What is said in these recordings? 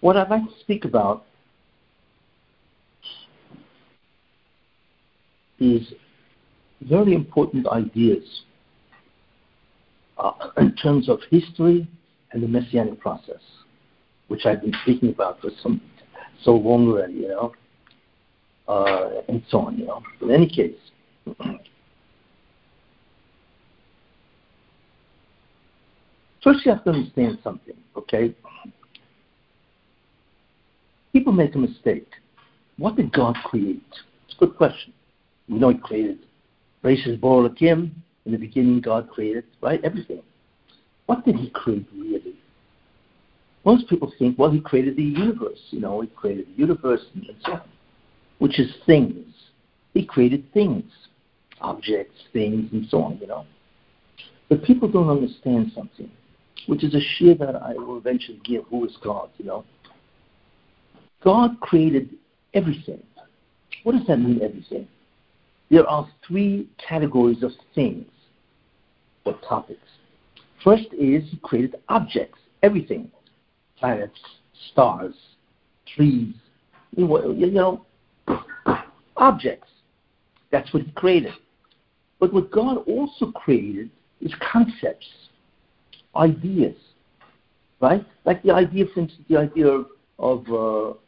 what I'd like to speak about is very important ideas uh, in terms of history and the messianic process, which I've been speaking about for some so long already, you know, uh, and so on, you know. In any case, first you have to understand something, okay? People make a mistake. What did God create? It's a good question. We know He created Rashis Kim. In the beginning, God created, right? Everything. What did He create really? Most people think, well, He created the universe. You know, He created the universe and so on, which is things. He created things, objects, things, and so on, you know. But people don't understand something, which is a sheer that I will eventually give who is God, you know. God created everything. What does that mean, everything? There are three categories of things or topics. First is He created objects, everything planets, stars, trees, you know, objects. That's what He created. But what God also created is concepts, ideas, right? Like the idea, for instance, the idea of, of uh,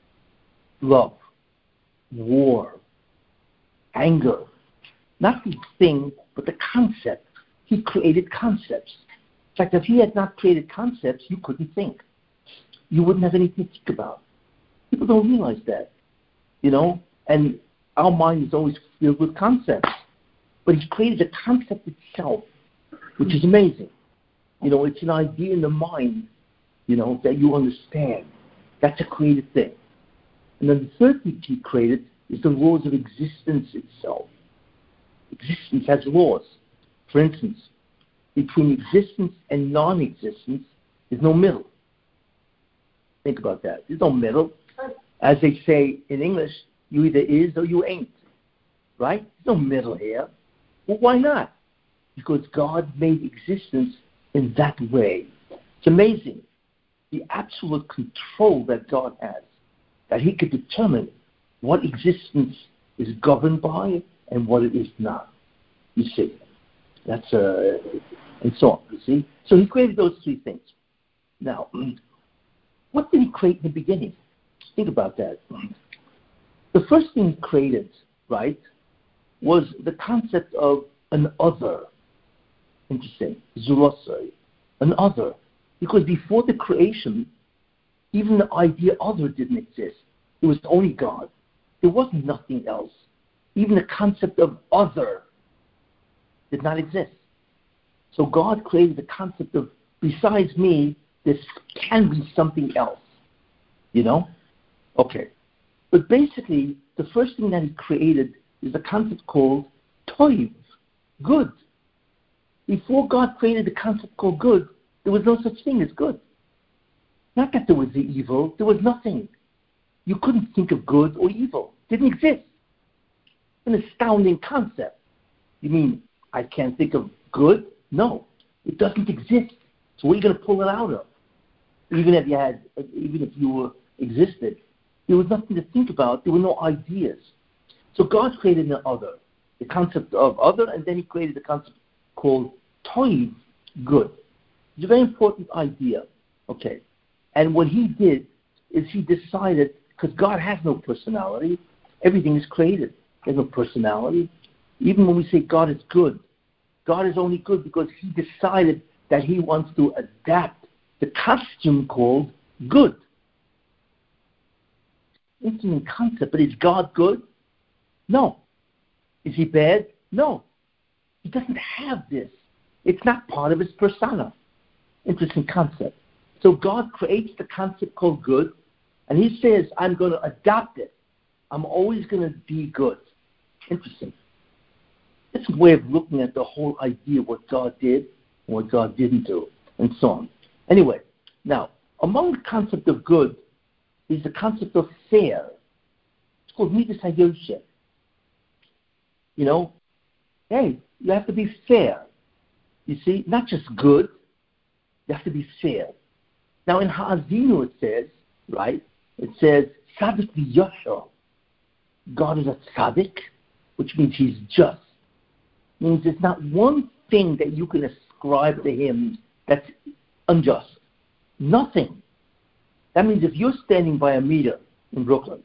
love, war, anger. Not the thing, but the concept. He created concepts. In fact, if he had not created concepts, you couldn't think. You wouldn't have anything to think about. People don't realize that, you know. And our mind is always filled with concepts. But he created the concept itself, which is amazing. You know, it's an idea in the mind, you know, that you understand. That's a created thing. And then the third thing he created is the laws of existence itself. Existence has laws. For instance, between existence and non existence, there's no middle. Think about that. There's no middle. As they say in English, you either is or you ain't. Right? There's no middle here. Well, why not? Because God made existence in that way. It's amazing the absolute control that God has that he could determine what existence is governed by and what it is not. You see, that's a, and so on. You see, so he created those three things. Now, what did he create in the beginning? Think about that. The first thing he created, right, was the concept of an other. Interesting, zulosai, an other, because before the creation, even the idea of other didn't exist. It was only God. There was nothing else. Even the concept of other did not exist. So God created the concept of besides me, this can be something else. You know? Okay. But basically, the first thing that he created is a concept called toiv, good. Before God created the concept called good, there was no such thing as good. Not that there was the evil, there was nothing. You couldn't think of good or evil. It didn't exist. An astounding concept. You mean I can't think of good? No. It doesn't exist. So what are you going to pull it out of? Even if you had, even if you were existed, there was nothing to think about. There were no ideas. So God created an other, the concept of other, and then He created the concept called toiv, good. It's a very important idea. Okay. And what he did is he decided, because God has no personality, everything is created. He has no personality. Even when we say God is good, God is only good because he decided that he wants to adapt the costume called good. Interesting concept, but is God good? No. Is he bad? No. He doesn't have this. It's not part of his persona. Interesting concept. So God creates the concept called good, and He says, I'm going to adopt it. I'm always going to be good. Interesting. It's a way of looking at the whole idea what God did and what God didn't do, and so on. Anyway, now, among the concept of good is the concept of fair. It's called midas. You know, hey, you have to be fair. You see, not just good, you have to be fair. Now in Ha'azinu it says, right? It says, Tzaddik Yosher. God is a tzaddik, which means he's just. It means there's not one thing that you can ascribe to him that's unjust. Nothing. That means if you're standing by a meter in Brooklyn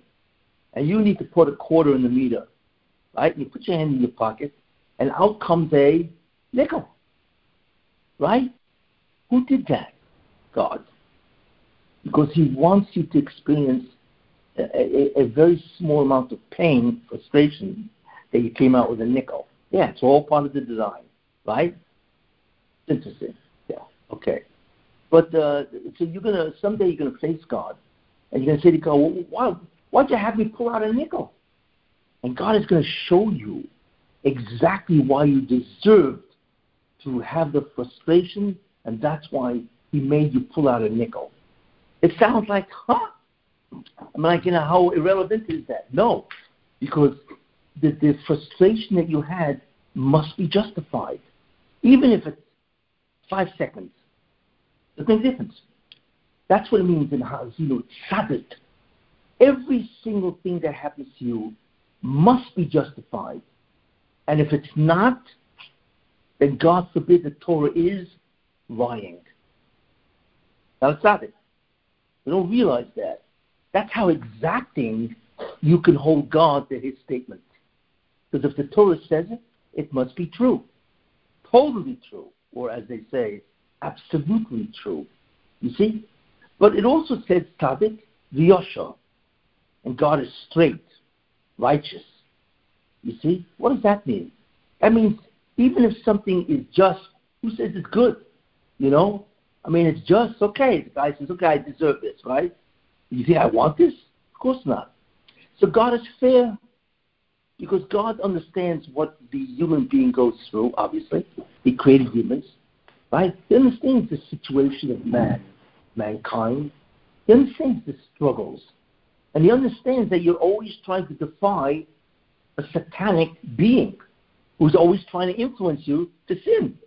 and you need to put a quarter in the meter, right? You put your hand in your pocket and out comes a nickel. Right? Who did that? God. Because he wants you to experience a, a, a very small amount of pain, frustration, that you came out with a nickel. Yeah, it's all part of the design, right? Interesting. Yeah, okay. But uh, so you're gonna someday you're gonna face God, and you're gonna say to God, well, "Why? Why'd you have me pull out a nickel?" And God is gonna show you exactly why you deserved to have the frustration, and that's why He made you pull out a nickel. It sounds like, huh? I'm like, you know, how irrelevant is that? No, because the, the frustration that you had must be justified, even if it's five seconds. There's no difference. That's what it means in Haazinu Tzaddik. Every single thing that happens to you must be justified. And if it's not, then God forbid the Torah is lying. Now, Tzaddik. We don't realize that. That's how exacting you can hold God to his statement. Because if the Torah says it, it must be true. Totally true. Or as they say, absolutely true. You see? But it also says tzaddik v'yosha. And God is straight, righteous. You see? What does that mean? That means even if something is just, who says it's good? You know? I mean, it's just okay. The guy says, okay, I deserve this, right? You think I want this? Of course not. So God is fair because God understands what the human being goes through, obviously. He created humans, right? He understands the situation of man, mankind. He understands the struggles. And he understands that you're always trying to defy a satanic being who's always trying to influence you to sin,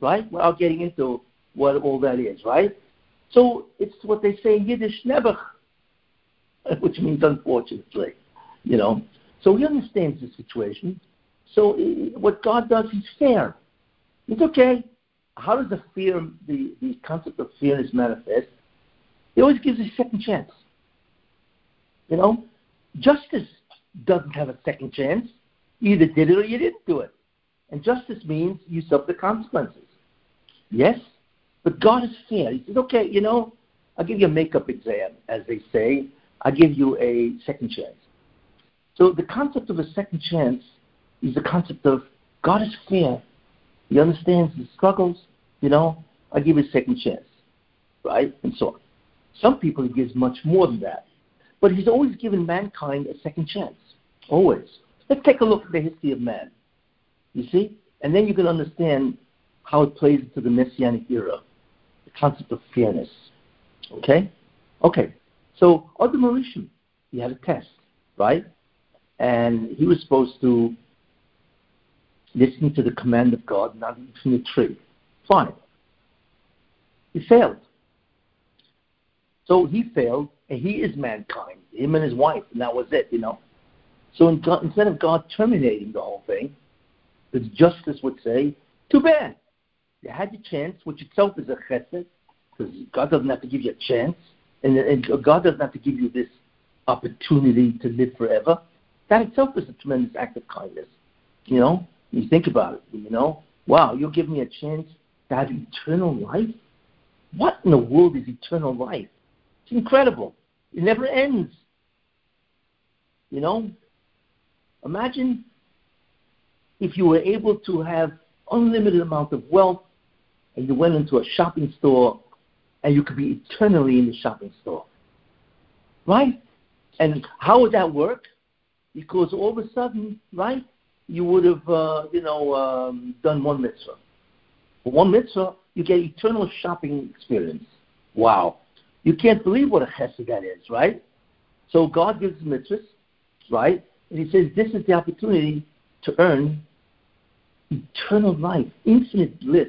right? Without getting into what all that is, right? So it's what they say in Yiddish, nebuch, which means unfortunately, you know. So he understands the situation. So eh, what God does, he's fair. It's okay. How does the fear, the, the concept of fairness manifest? He always gives a second chance. You know, justice doesn't have a second chance. You either did it or you didn't do it. And justice means you suffer the consequences. Yes, but God is fair. He says, okay, you know, I'll give you a makeup exam, as they say. I'll give you a second chance. So the concept of a second chance is the concept of God is fair. He understands the struggles, you know, I'll give you a second chance, right? And so on. Some people he gives much more than that. But he's always given mankind a second chance. Always. Let's take a look at the history of man. You see? And then you can understand how it plays into the Messianic era, the concept of fairness. Okay? Okay. So, Adam Harishon, he had a test, right? And he was supposed to listen to the command of God, not eat from the tree. Fine. He failed. So he failed, and he is mankind, him and his wife, and that was it, you know. So in God, instead of God terminating the whole thing, the justice would say, too bad. You had your chance, which itself is a chesed, because God doesn't have to give you a chance, and, and God doesn't have to give you this opportunity to live forever. That itself is a tremendous act of kindness. You know, you think about it. You know, wow, you'll give me a chance to have eternal life. What in the world is eternal life? It's incredible. It never ends. You know, imagine if you were able to have unlimited amount of wealth and you went into a shopping store and you could be eternally in the shopping store. Right? And how would that work? Because all of a sudden, right, you would have, uh, you know, um, done one mitzvah. For one mitzvah, you get eternal shopping experience. Wow. You can't believe what a chesed that is, right? So God gives mitzvahs, right? And He says this is the opportunity to earn eternal life, infinite bliss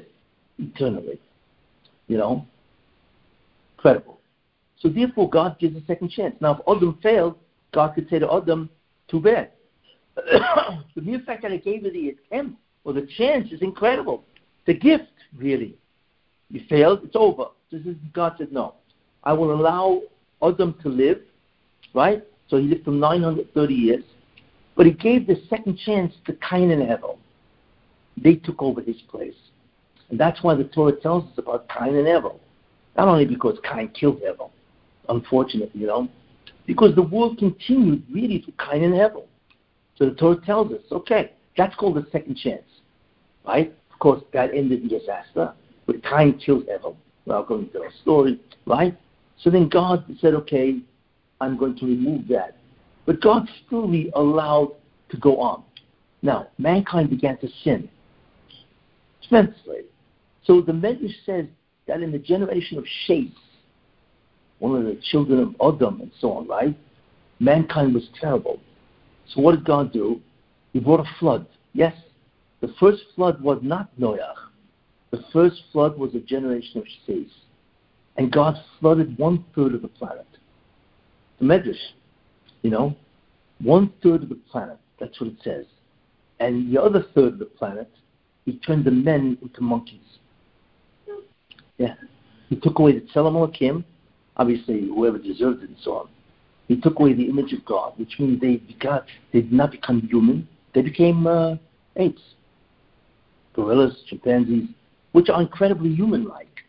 eternally. You know? Incredible. So therefore, God gives a second chance. Now, if Adam failed, God could say to Adam, too bad. the mere fact that I gave you the attempt or the chance is incredible. The gift, really. You failed, it's over. This is God said, no. I will allow Adam to live, right? So he lived for 930 years. But he gave the second chance to Cain and Abel. They took over his place. And that's why the Torah tells us about Cain and Abel. Not only because Cain killed Abel, unfortunately, you know, because the world continued really to Cain and Abel. So the Torah tells us, okay, that's called a second chance, right? Of course, that ended in disaster, but Cain kills Abel. Well, going to the story, right? So then God said, okay, I'm going to remove that. But God still allowed to go on. Now, mankind began to sin tremendously. So the Medrash says that in the generation of Sheth, one of the children of Adam and so on, right? Mankind was terrible. So what did God do? He brought a flood. Yes, the first flood was not Noah. The first flood was a generation of Sheth. And God flooded one third of the planet. The Medrash, you know, one third of the planet. That's what it says. And the other third of the planet, he turned the men into monkeys. Yeah. He took away the Tselem Elohim, obviously whoever deserved it and so on. He took away the image of God, which means they got, they did not become human. They became uh, apes, gorillas, chimpanzees, which are incredibly human-like,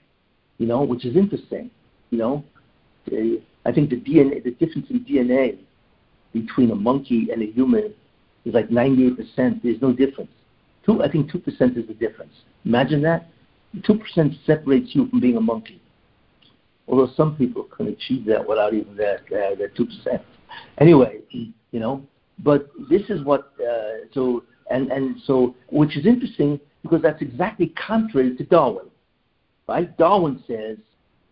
you know, which is interesting. You know, I think the DNA, the difference in DNA between a monkey and a human is like 98%. There's no difference. Two, I think 2% is the difference. Imagine that. 2% separates you from being a monkey. Although some people can achieve that without even that, uh, that 2%. Anyway, you know, but this is what, uh, so, and, and so, which is interesting because that's exactly contrary to Darwin, right? Darwin says,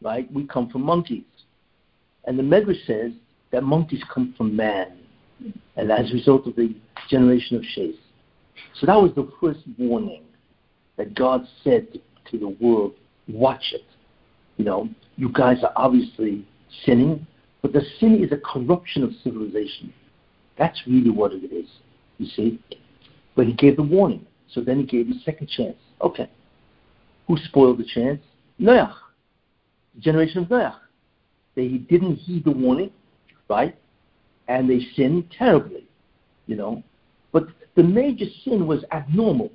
right, we come from monkeys. And the Medrash says that monkeys come from man, and as a result of the generation of Sheth. So that was the first warning that God said to the world, watch it. You know, you guys are obviously sinning, but the sin is a corruption of civilization. That's really what it is, you see. But he gave the warning. So then he gave a second chance. Okay. Who spoiled the chance? Noach. The generation of Noach. They didn't heed the warning, right? And they sinned terribly, you know. But the major sin was abnormal,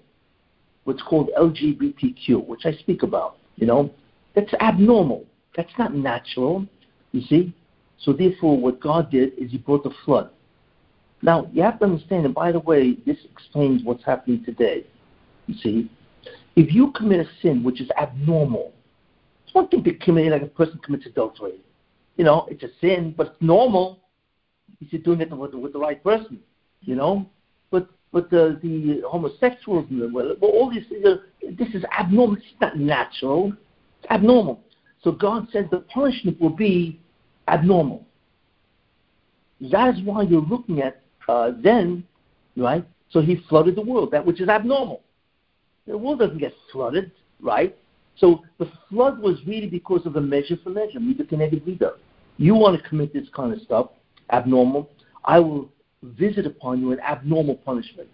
what's called LGBTQ, which I speak about, you know. That's abnormal. That's not natural, you see. So therefore, what God did is He brought the flood. Now, you have to understand, and by the way, this explains what's happening today. You see, if you commit a sin which is abnormal, it's one thing to commit, like a person commits adultery. You know, it's a sin, but it's normal if you're doing it with, with the right person. You know, but the, the homosexuals and the well, all these things are, this is abnormal. It's not natural. It's abnormal. So God says the punishment will be abnormal. That is why you're looking at uh, then, right? So He flooded the world, that which is abnormal. The world doesn't get flooded, right? So the flood was really because of the measure for measure, midah k'neged midah. You want to commit this kind of stuff, abnormal, I will visit upon you an abnormal punishment.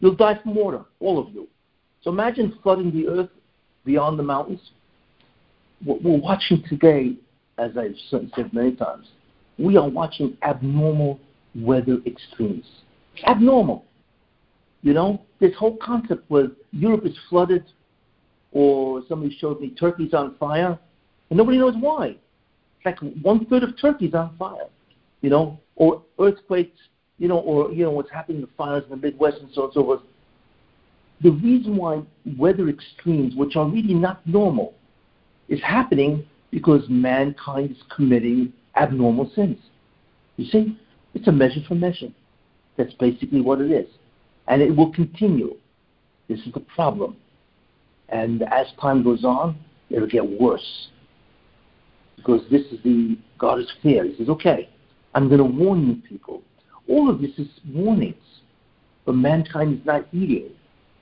You'll die from water, all of you. So imagine flooding the earth beyond the mountains. What we're watching today, as I've said many times, we are watching abnormal weather extremes. Abnormal. You know, this whole concept where Europe is flooded, or somebody showed me Turkey's on fire, and nobody knows why. It's like one third of Turkey's on fire, you know, or earthquakes, you know, or you know what's happening in the fires in the Midwest and so on and so forth. The reason why weather extremes, which are really not normal, is happening because mankind is committing abnormal sins. You see, it's a measure for measure. That's basically what it is and it will continue. This is the problem. And as time goes on, it'll get worse. Because this is the, God is fair. He says, okay, I'm going to warn you people. All of this is warnings. But mankind is not eating.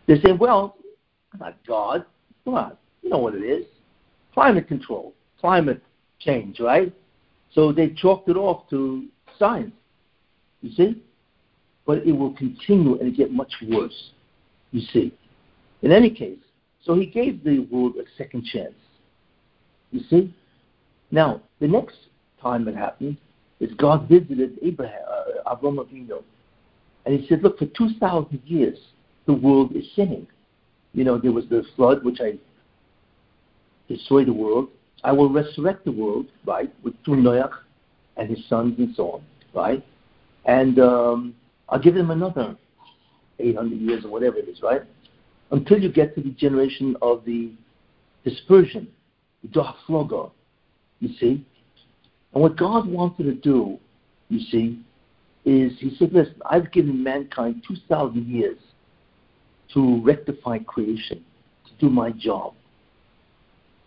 They say, well, not God. Come on. You know what it is. Climate control. Climate change, right? So they chalked it off to science. You see? But it will continue and get much worse. You see? In any case, so he gave the world a second chance. You see? Now, the next time it happened is God visited Abraham, uh, Avram Avinu, and he said, "Look, for two thousand years, the world is sinning. You know, there was the flood, which I destroyed the world. I will resurrect the world, right, with through Noach and his sons and so on, right? And um, I'll give them another 800 years or whatever it is, right? Until you get to the generation of the dispersion, the Dor Haflagah, you see? And what God wanted to do, you see, is He said, listen, I've given mankind 2,000 years to rectify creation, to do my job,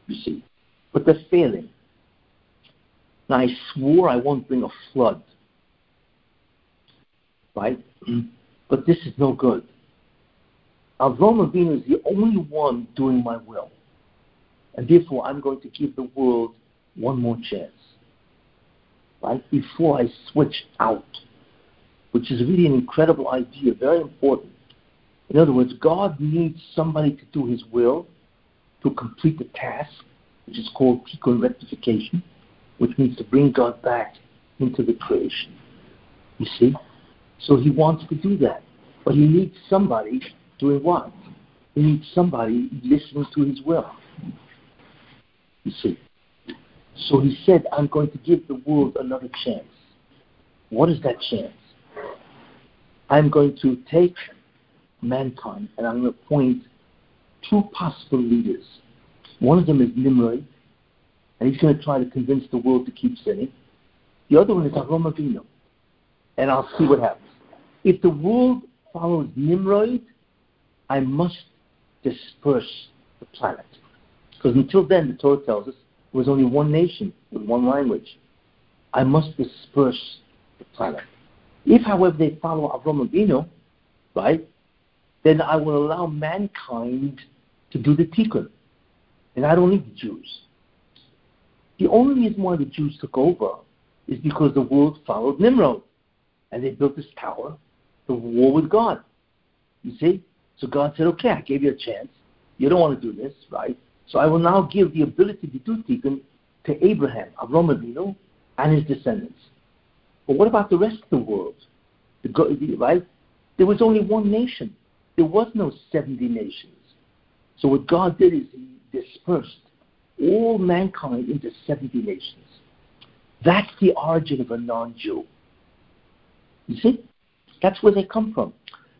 you see. But they're failing. Now, I swore I won't bring a flood, right? But this is no good. Avram Avinu is the only one doing my will. And therefore, I'm going to give the world one more chance. Right? Before I switch out, which is really an incredible idea, very important. In other words, God needs somebody to do his will to complete the task, which is called tikkun rectification, which means to bring God back into the creation. You see? So he wants to do that. But he needs somebody doing what? He needs somebody listening to his will. You see? So he said, I'm going to give the world another chance. What is that chance? I'm going to take mankind and I'm going to appoint two possible leaders. One of them is Nimrod, and he's going to try to convince the world to keep sinning. The other one is Avram Avinu, and I'll see what happens. If the world follows Nimrod, I must disperse the planet. Because until then, the Torah tells us there was only one nation with one language. I must disperse the planet. If, however, they follow Avram Avinu, right, then I will allow mankind to do the tikkun. And I don't need the Jews. The only reason why the Jews took over is because the world followed Nimrod. And they built this tower, the war with God. You see? So God said, okay, I gave you a chance. You don't want to do this, right? So I will now give the ability to do tikkun to Abraham, Avram Avinu, and his descendants. But what about the rest of the world? The, right? There was only one nation. There was no 70 nations. So what God did is he dispersed all mankind into 70 nations. That's the origin of a non-Jew. You see? That's where they come from.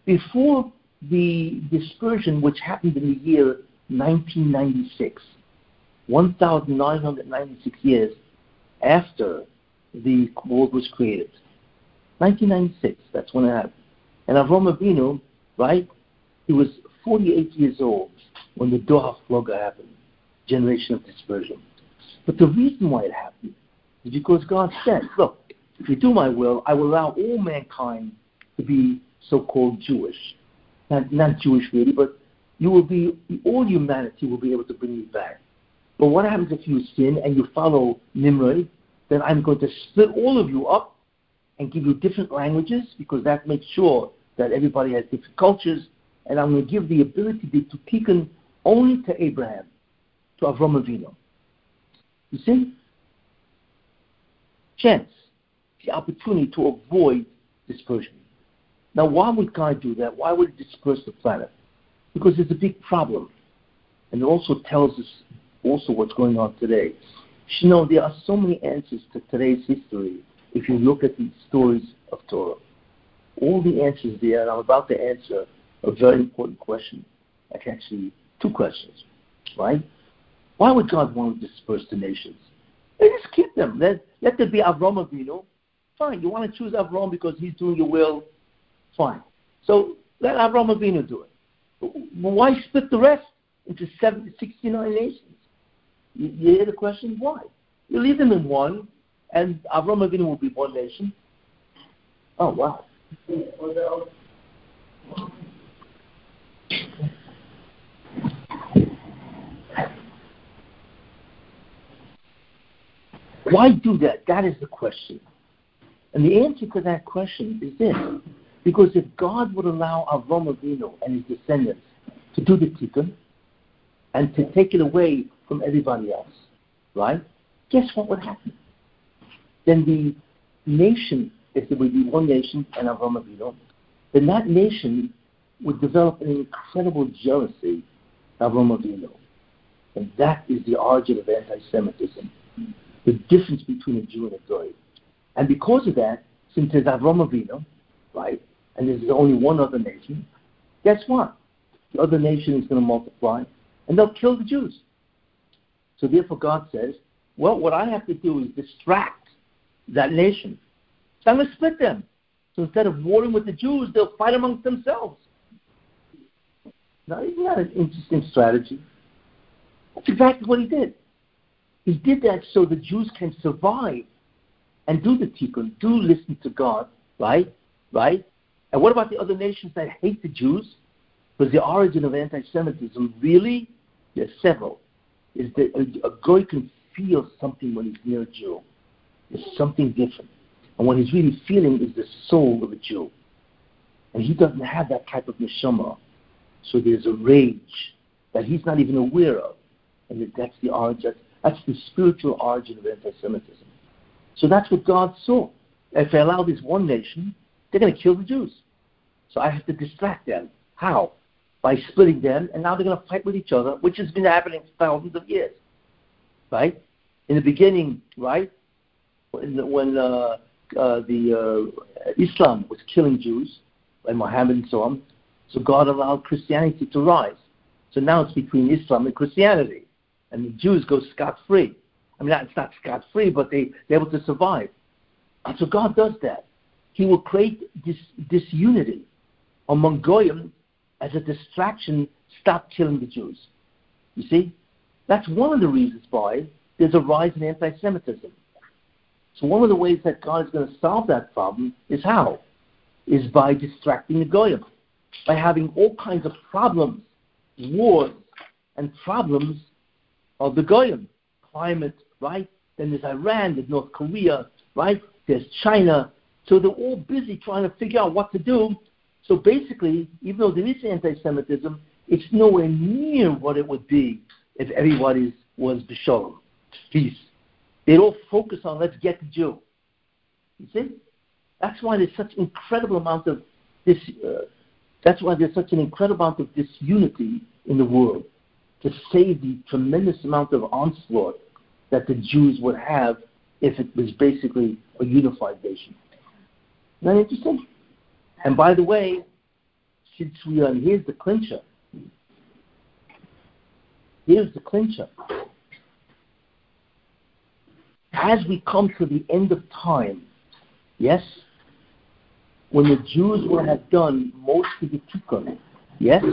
Before the dispersion, which happened in the year 1996, 1,996 years after the world was created. 1996, that's when it happened. And Avram Avinu, right, he was 48 years old when the Dor Haflagah happened, generation of dispersion. But the reason why it happened is because God said, look, if you do my will, I will allow all mankind to be so-called Jewish. Not, not Jewish really, but you will be, all humanity will be able to bring you back. But what happens if you sin and you follow Nimrod? Then I'm going to split all of you up and give you different languages because that makes sure that everybody has different cultures. And I'm going to give the ability to tikkun only to Abraham, to Avram Avinu. You see? Chance, the opportunity to avoid dispersion. Now, why would God do that? Why would He disperse the planet? Because it's a big problem. And it also tells us also what's going on today. You know, there are so many answers to today's history if you look at the stories of Torah. All the answers there, and I'm about to answer a very important question. Actually, two questions, right? Why would God want to disperse the nations? They just keep them. Let, let there be Avram Avinu. Fine. You want to choose Avram because he's doing your will? Fine. So let Avram Avinu do it. Why split the rest into 70, 69 nations? You, you hear the question? Why? You leave them in one, and Avram Avinu will be one nation. Oh, wow. Why do that? That is the question. And the answer to that question is this. Because if God would allow Avram Avinu and his descendants to do the tikkun and to take it away from everybody else, right? Guess what would happen? Then the nation, if there would be one nation and Avram Avinu, then that nation would develop an incredible jealousy of Avram Avinu. And that is the origin of anti-Semitism, the difference between a Jew and a Goy. And because of that, since there's Avram Avinu, right, and there's only one other nation, guess what? The other nation is going to multiply, and they'll kill the Jews. So therefore, God says, well, what I have to do is distract that nation. So I'm going to split them. So instead of warring with the Jews, they'll fight amongst themselves. Now, isn't that an interesting strategy? That's exactly what he did. He did that so the Jews can survive and do the tikkun, do listen to God, right? Right? And what about the other nations that hate the Jews? Because the origin of anti-Semitism really, there's several, is that a, a guy can feel something when he's near a Jew. There's something different. And what he's really feeling is the soul of a Jew. And he doesn't have that type of neshama. So there's a rage that he's not even aware of. And that's the origin, that's the spiritual origin of anti-Semitism. So that's what God saw. If I allow this one nation, they're going to kill the Jews. So I have to distract them. How? By splitting them, and now they're going to fight with each other, which has been happening for thousands of years. Right? In the beginning, right? When, when uh, uh, the uh, Islam was killing Jews, and Muhammad and so on, so God allowed Christianity to rise. So now it's between Islam and Christianity, and the Jews go scot free. I mean, it's not scot free, but they, they're able to survive. And so God does that. He will create this disunity among Goyim as a distraction, stop killing the Jews. You see? That's one of the reasons why there's a rise in anti Semitism. So, one of the ways that God is going to solve that problem is how? Is by distracting the Goyim, by having all kinds of problems, wars, and problems of the Goyim. Climate, right? Then there's Iran, there's North Korea, right? There's China. So they're all busy trying to figure out what to do so basically, even though there is anti-Semitism, it's nowhere near what it would be if everybody was b'shalom, peace. They'd all focus on let's get the Jew. You see? That's why there's such incredible amount of this. Uh, that's why there's such an incredible amount of disunity in the world to save the tremendous amount of onslaught that the Jews would have if it was basically a unified nation. Isn't that interesting? And by the way, since we are, here's the clincher. Here's the clincher. As we come to the end of time, yes, when the Jews will have done most of the tikkun, yes,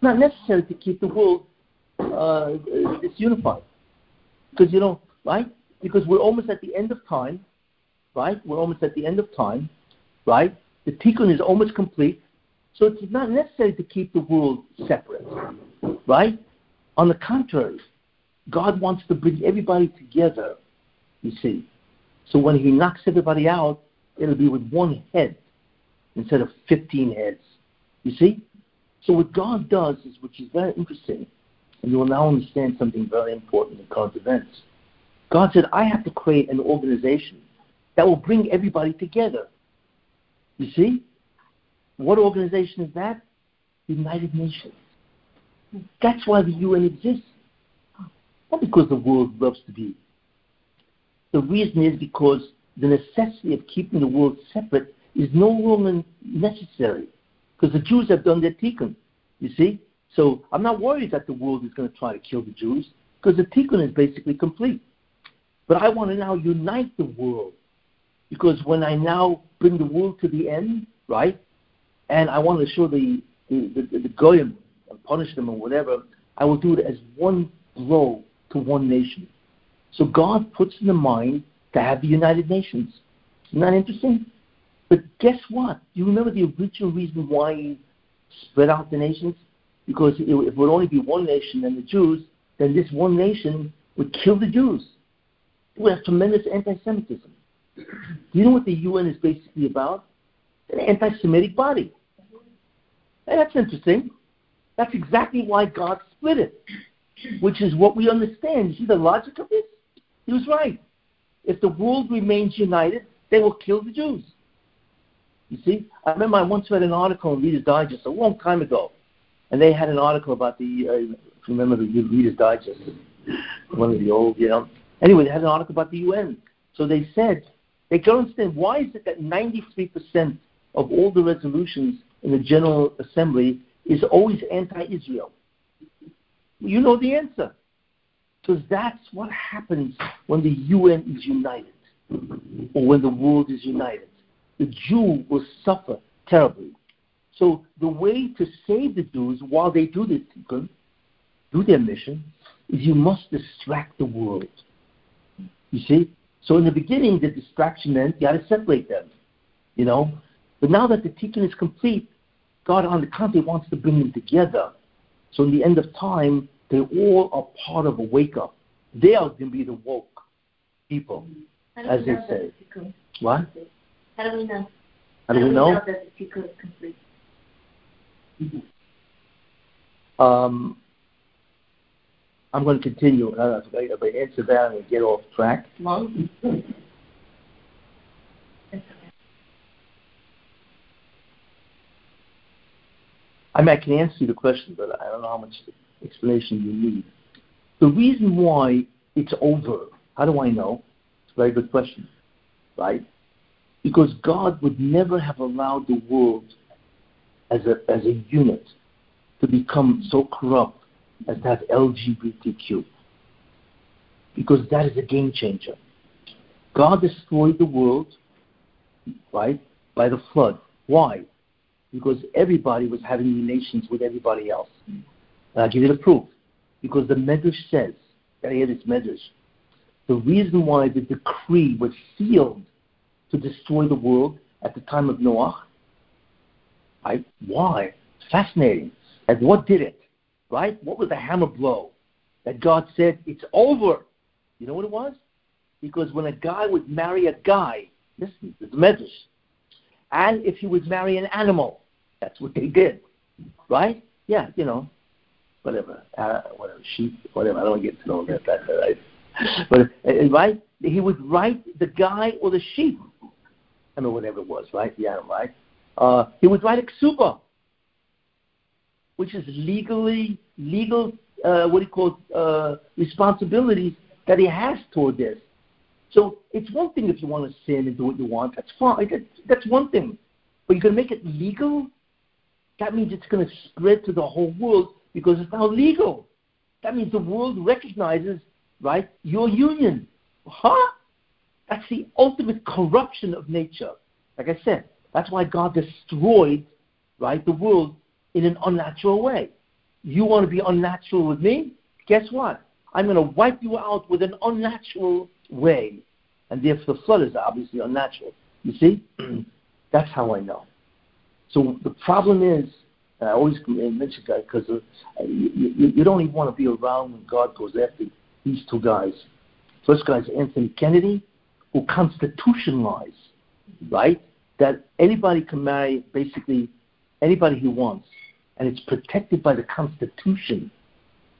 not necessary to keep the world uh, disunified. Because, you know, right? Because we're almost at the end of time, right? We're almost at the end of time, right? The tikkun is almost complete, so it's not necessary to keep the world separate, right? On the contrary, God wants to bring everybody together, you see. So when He knocks everybody out, it'll be with one head instead of 15 heads, you see? So what God does is, which is very interesting, and you will now understand something very important in God's events. God said, I have to create an organization that will bring everybody together. You see? What organization is that? United Nations. That's why the UN exists. Not because the world loves to be. The reason is because the necessity of keeping the world separate is no longer necessary. Because the Jews have done their tikkun. You see? So I'm not worried that the world is going to try to kill the Jews because the tikkun is basically complete. But I want to now unite the world because when I now bring the world to the end, right, and I want to show the the, the, the goyim and punish them or whatever, I will do it as one blow to one nation. So God puts in the mind to have the United Nations. Isn't that interesting? But guess what? You remember the original reason why he spread out the nations? Because if it would only be one nation and the Jews, then this one nation would kill the Jews. we have tremendous anti-Semitism. Do you know what the UN is basically about? An anti-Semitic body. And that's interesting. That's exactly why God split it, which is what we understand. You see the logic of this? He was right. If the world remains united, they will kill the Jews. You see, I remember I once read an article in Reader's Digest a long time ago, and they had an article about the, uh, if you remember the Reader's Digest, one of the old, you know. Anyway, they had an article about the UN. So they said, they don't understand why is it that 93% of all the resolutions in the General Assembly is always anti-Israel? You know the answer. Because that's what happens when the UN is united, or when the world is united. The Jew will suffer terribly. So the way to save the Jews while they do this, do their mission, is you must distract the world. You see? So in the beginning, the distraction meant you had to separate them, you know. But now that the tikkun is complete, God, on the contrary, wants to bring them together. So in the end of time, they all are part of a wake up. They are going to be the woke people, as they say. What? How do we know? How do we know? that the tikkun is complete? Um, I'm going to continue. If I answer that, and get off track. I mean, I can answer you the question, but I don't know how much explanation you need. The reason why it's over, how do I know? It's a very good question, right? Because God would never have allowed the world as a, as a unit to become so corrupt as to have LGBTQ. Because that is a game changer. God destroyed the world, right, by the flood. Why? Because everybody was having relations with everybody else. And I'll give you the proof. Because the Medrash says, I hear this Medrash, the reason why the decree was sealed to destroy the world at the time of Noah, right? Why? Fascinating. And what did it? Right? What was the hammer blow? That God said, it's over. You know what it was? Because when a guy would marry a guy, listen, it's Medrash, and if he would marry an animal, that's what they did. Right? Yeah, you know, whatever, uh, whatever, sheep, whatever. I don't get to know that. That's right. But uh, right, he would write the guy or the sheep. I mean, whatever it was, right? The animal, right? Uh, he would write a ksuba, which is legally legal. Uh, what do you call uh, responsibilities that he has toward this. So it's one thing if you want to sin and do what you want. That's fine. That's, that's one thing. But you're going to make it legal. That means it's going to spread to the whole world because it's now legal. That means the world recognizes, right, your union. Huh? That's the ultimate corruption of nature. Like I said, that's why God destroyed, right, the world in an unnatural way. You want to be unnatural with me? Guess what? I'm going to wipe you out with an unnatural way. And therefore, the flood is obviously unnatural. You see? That's how I know. So the problem is, and I always mention that because uh, you, you, don't even want to be around when God goes after these two guys. First guy is Anthony Kennedy, who constitutionalized, right, that anybody can marry basically anybody he wants, and it's protected by the Constitution.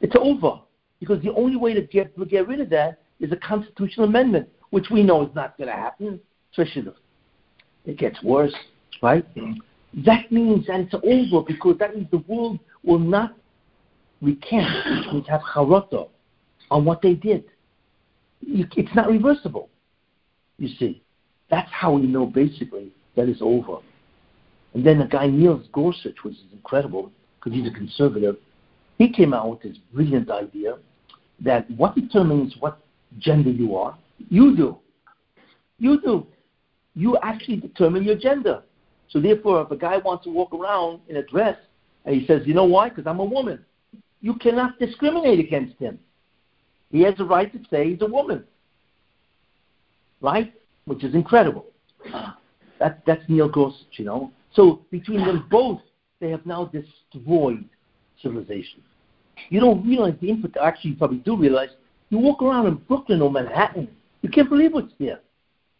It's over because the only way to get to get rid of that is a constitutional amendment, which we know is not going to happen, especially it gets worse, right? That means that it's over because that means the world will not recant, which means have charata on what they did. It's not reversible, you see. That's how we know basically that is over. And then the guy Neil Gorsuch, which is incredible because he's a conservative, he came out with this brilliant idea that what determines what gender you are, you do. You do. You actually determine your gender. So therefore, if a guy wants to walk around in a dress and he says, you know why? Because I'm a woman, you cannot discriminate against him. He has a right to say he's a woman. Right? Which is incredible. That, that's Neil Gorsuch, you know. So between them both, they have now destroyed civilization. You don't realize the input. Actually, you probably do realize. You walk around in Brooklyn or Manhattan, You can't believe what's there.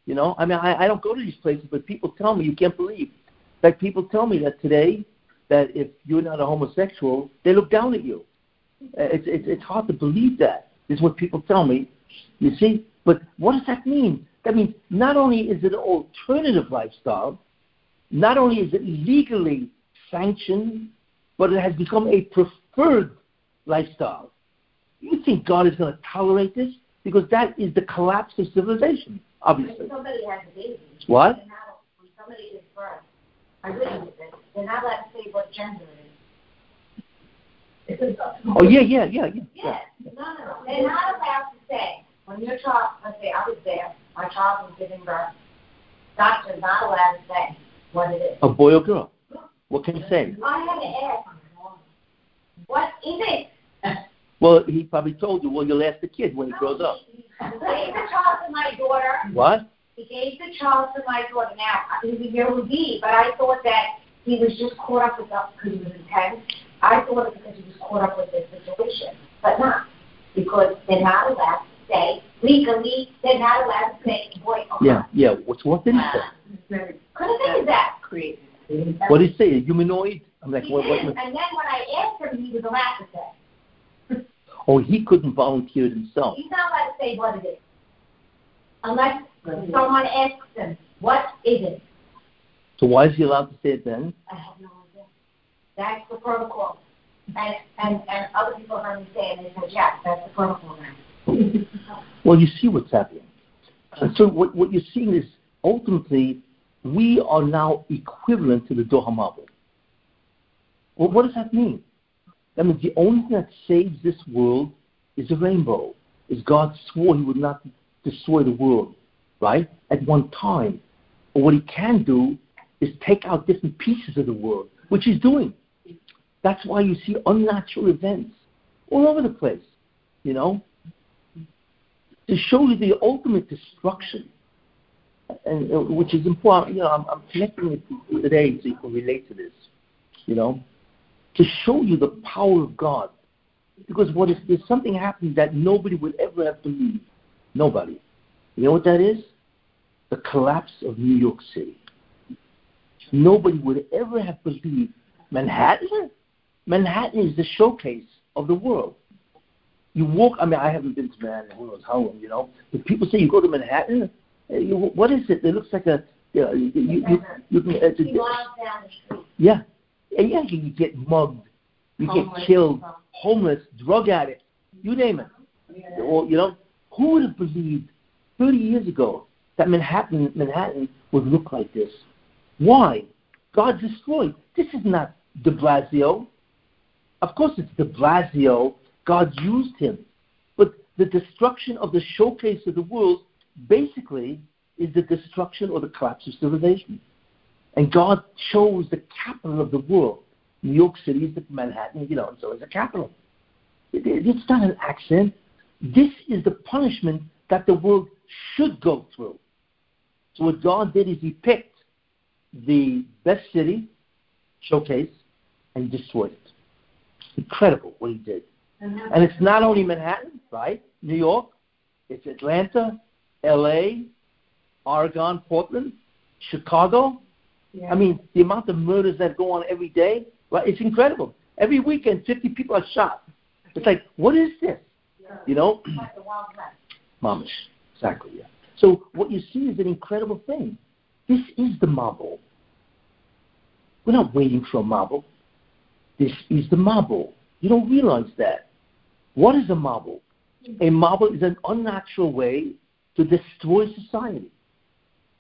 You know, I mean, I, I don't go to these places, but people tell me you can't believe. Like people tell me that today, that if you're not a homosexual, they look down at you. Uh, It's it's it's hard to believe that. Is what people tell me. You see, but what does that mean? That means not only is it an alternative lifestyle, not only is it legally sanctioned, but it has become a preferred lifestyle. You think God is going to tolerate this? Because that is the collapse of civilization, obviously. When somebody has a baby, What? not, when somebody gives birth, I witnessed it, they're not allowed to say what gender it is. Oh yeah, yeah, yeah, yeah. Yes, no, no, no, they're not allowed to say, when your child, let's say I was there, my child was giving birth, doctor's not allowed to say what it is. A boy or girl? What can you say? I had to ask, on my mom. what is it? Well, he probably told you. Well, you'll ask the kid when he grows up. He gave the child to my daughter, What? He gave the child to my daughter. Now, he's a me, but I thought that he was just caught up with us because he was intense. I thought it because he was caught up with this situation, but not because they're not allowed to say legally. They're not allowed to say boy. Or Yeah, yeah. What's what did he say? Couldn't think of that. created. What did he say? A humanoid? I'm like, He what? what And then when I asked him, he was allowed to say. oh, he couldn't volunteer himself. He's not allowed to say what it is, unless someone asks him, "What is it?" So why is he allowed to say it then? I have no idea. That's the protocol. And, and, and other people heard me say it and they said, yes, that's the protocol now. Well, you see what's happening. And so what, what you're seeing is ultimately we are now equivalent to the Dor HaMabul. Well, what does that mean? That means the only thing that saves this world is the rainbow. Is God swore he would not destroy the world, right? At one time. But what he can do is take out different pieces of the world, which he's doing. That's why you see unnatural events all over the place, you know? To show you the ultimate destruction, and which is important. You know, I'm, I'm connecting it today so you can relate to this. You know, to show you the power of God, because what if there's something happening that nobody would ever have believed? Nobody. You know what that is? The collapse of New York City. Nobody would ever have believed Manhattan. Manhattan is the showcase of the world. You walk. I mean, I haven't been to Manhattan. Who knows how long? You know, but people say you go to Manhattan. Uh, what is it? It looks like a. You, know, you, you, you, you can, it's He a, miles down the street. yeah, yeah. You get mugged. You get killed. Homeless, drug addict. You name it. Or you know, who would have believed 30 years ago that Manhattan, Manhattan would look like this? Why? God destroyed. This is not De Blasio. Of course, it's De Blasio. God used him. But the destruction of the showcase of the world basically is the destruction or the collapse of civilization. And God chose the capital of the world. New York City is the Manhattan, you know, and so is the capital. It- it- It's not an accident. This is the punishment that the world should go through. So what God did is He picked the best city, showcase, and destroyed it. Incredible what He did. And it's not only Manhattan, right? New York, it's Atlanta, L.A., Oregon, Portland, Chicago. I mean, the amount of murders that go on every day, right? It's incredible. Every weekend, 50 people are shot. It's like, what is this? You know? Like. Mamish. Exactly, yeah. So what you see is an incredible thing. This is the mabul. We're not waiting for a mabul. This is the mabul. You don't realize that. What is a mabul? A mabul is an unnatural way to destroy society.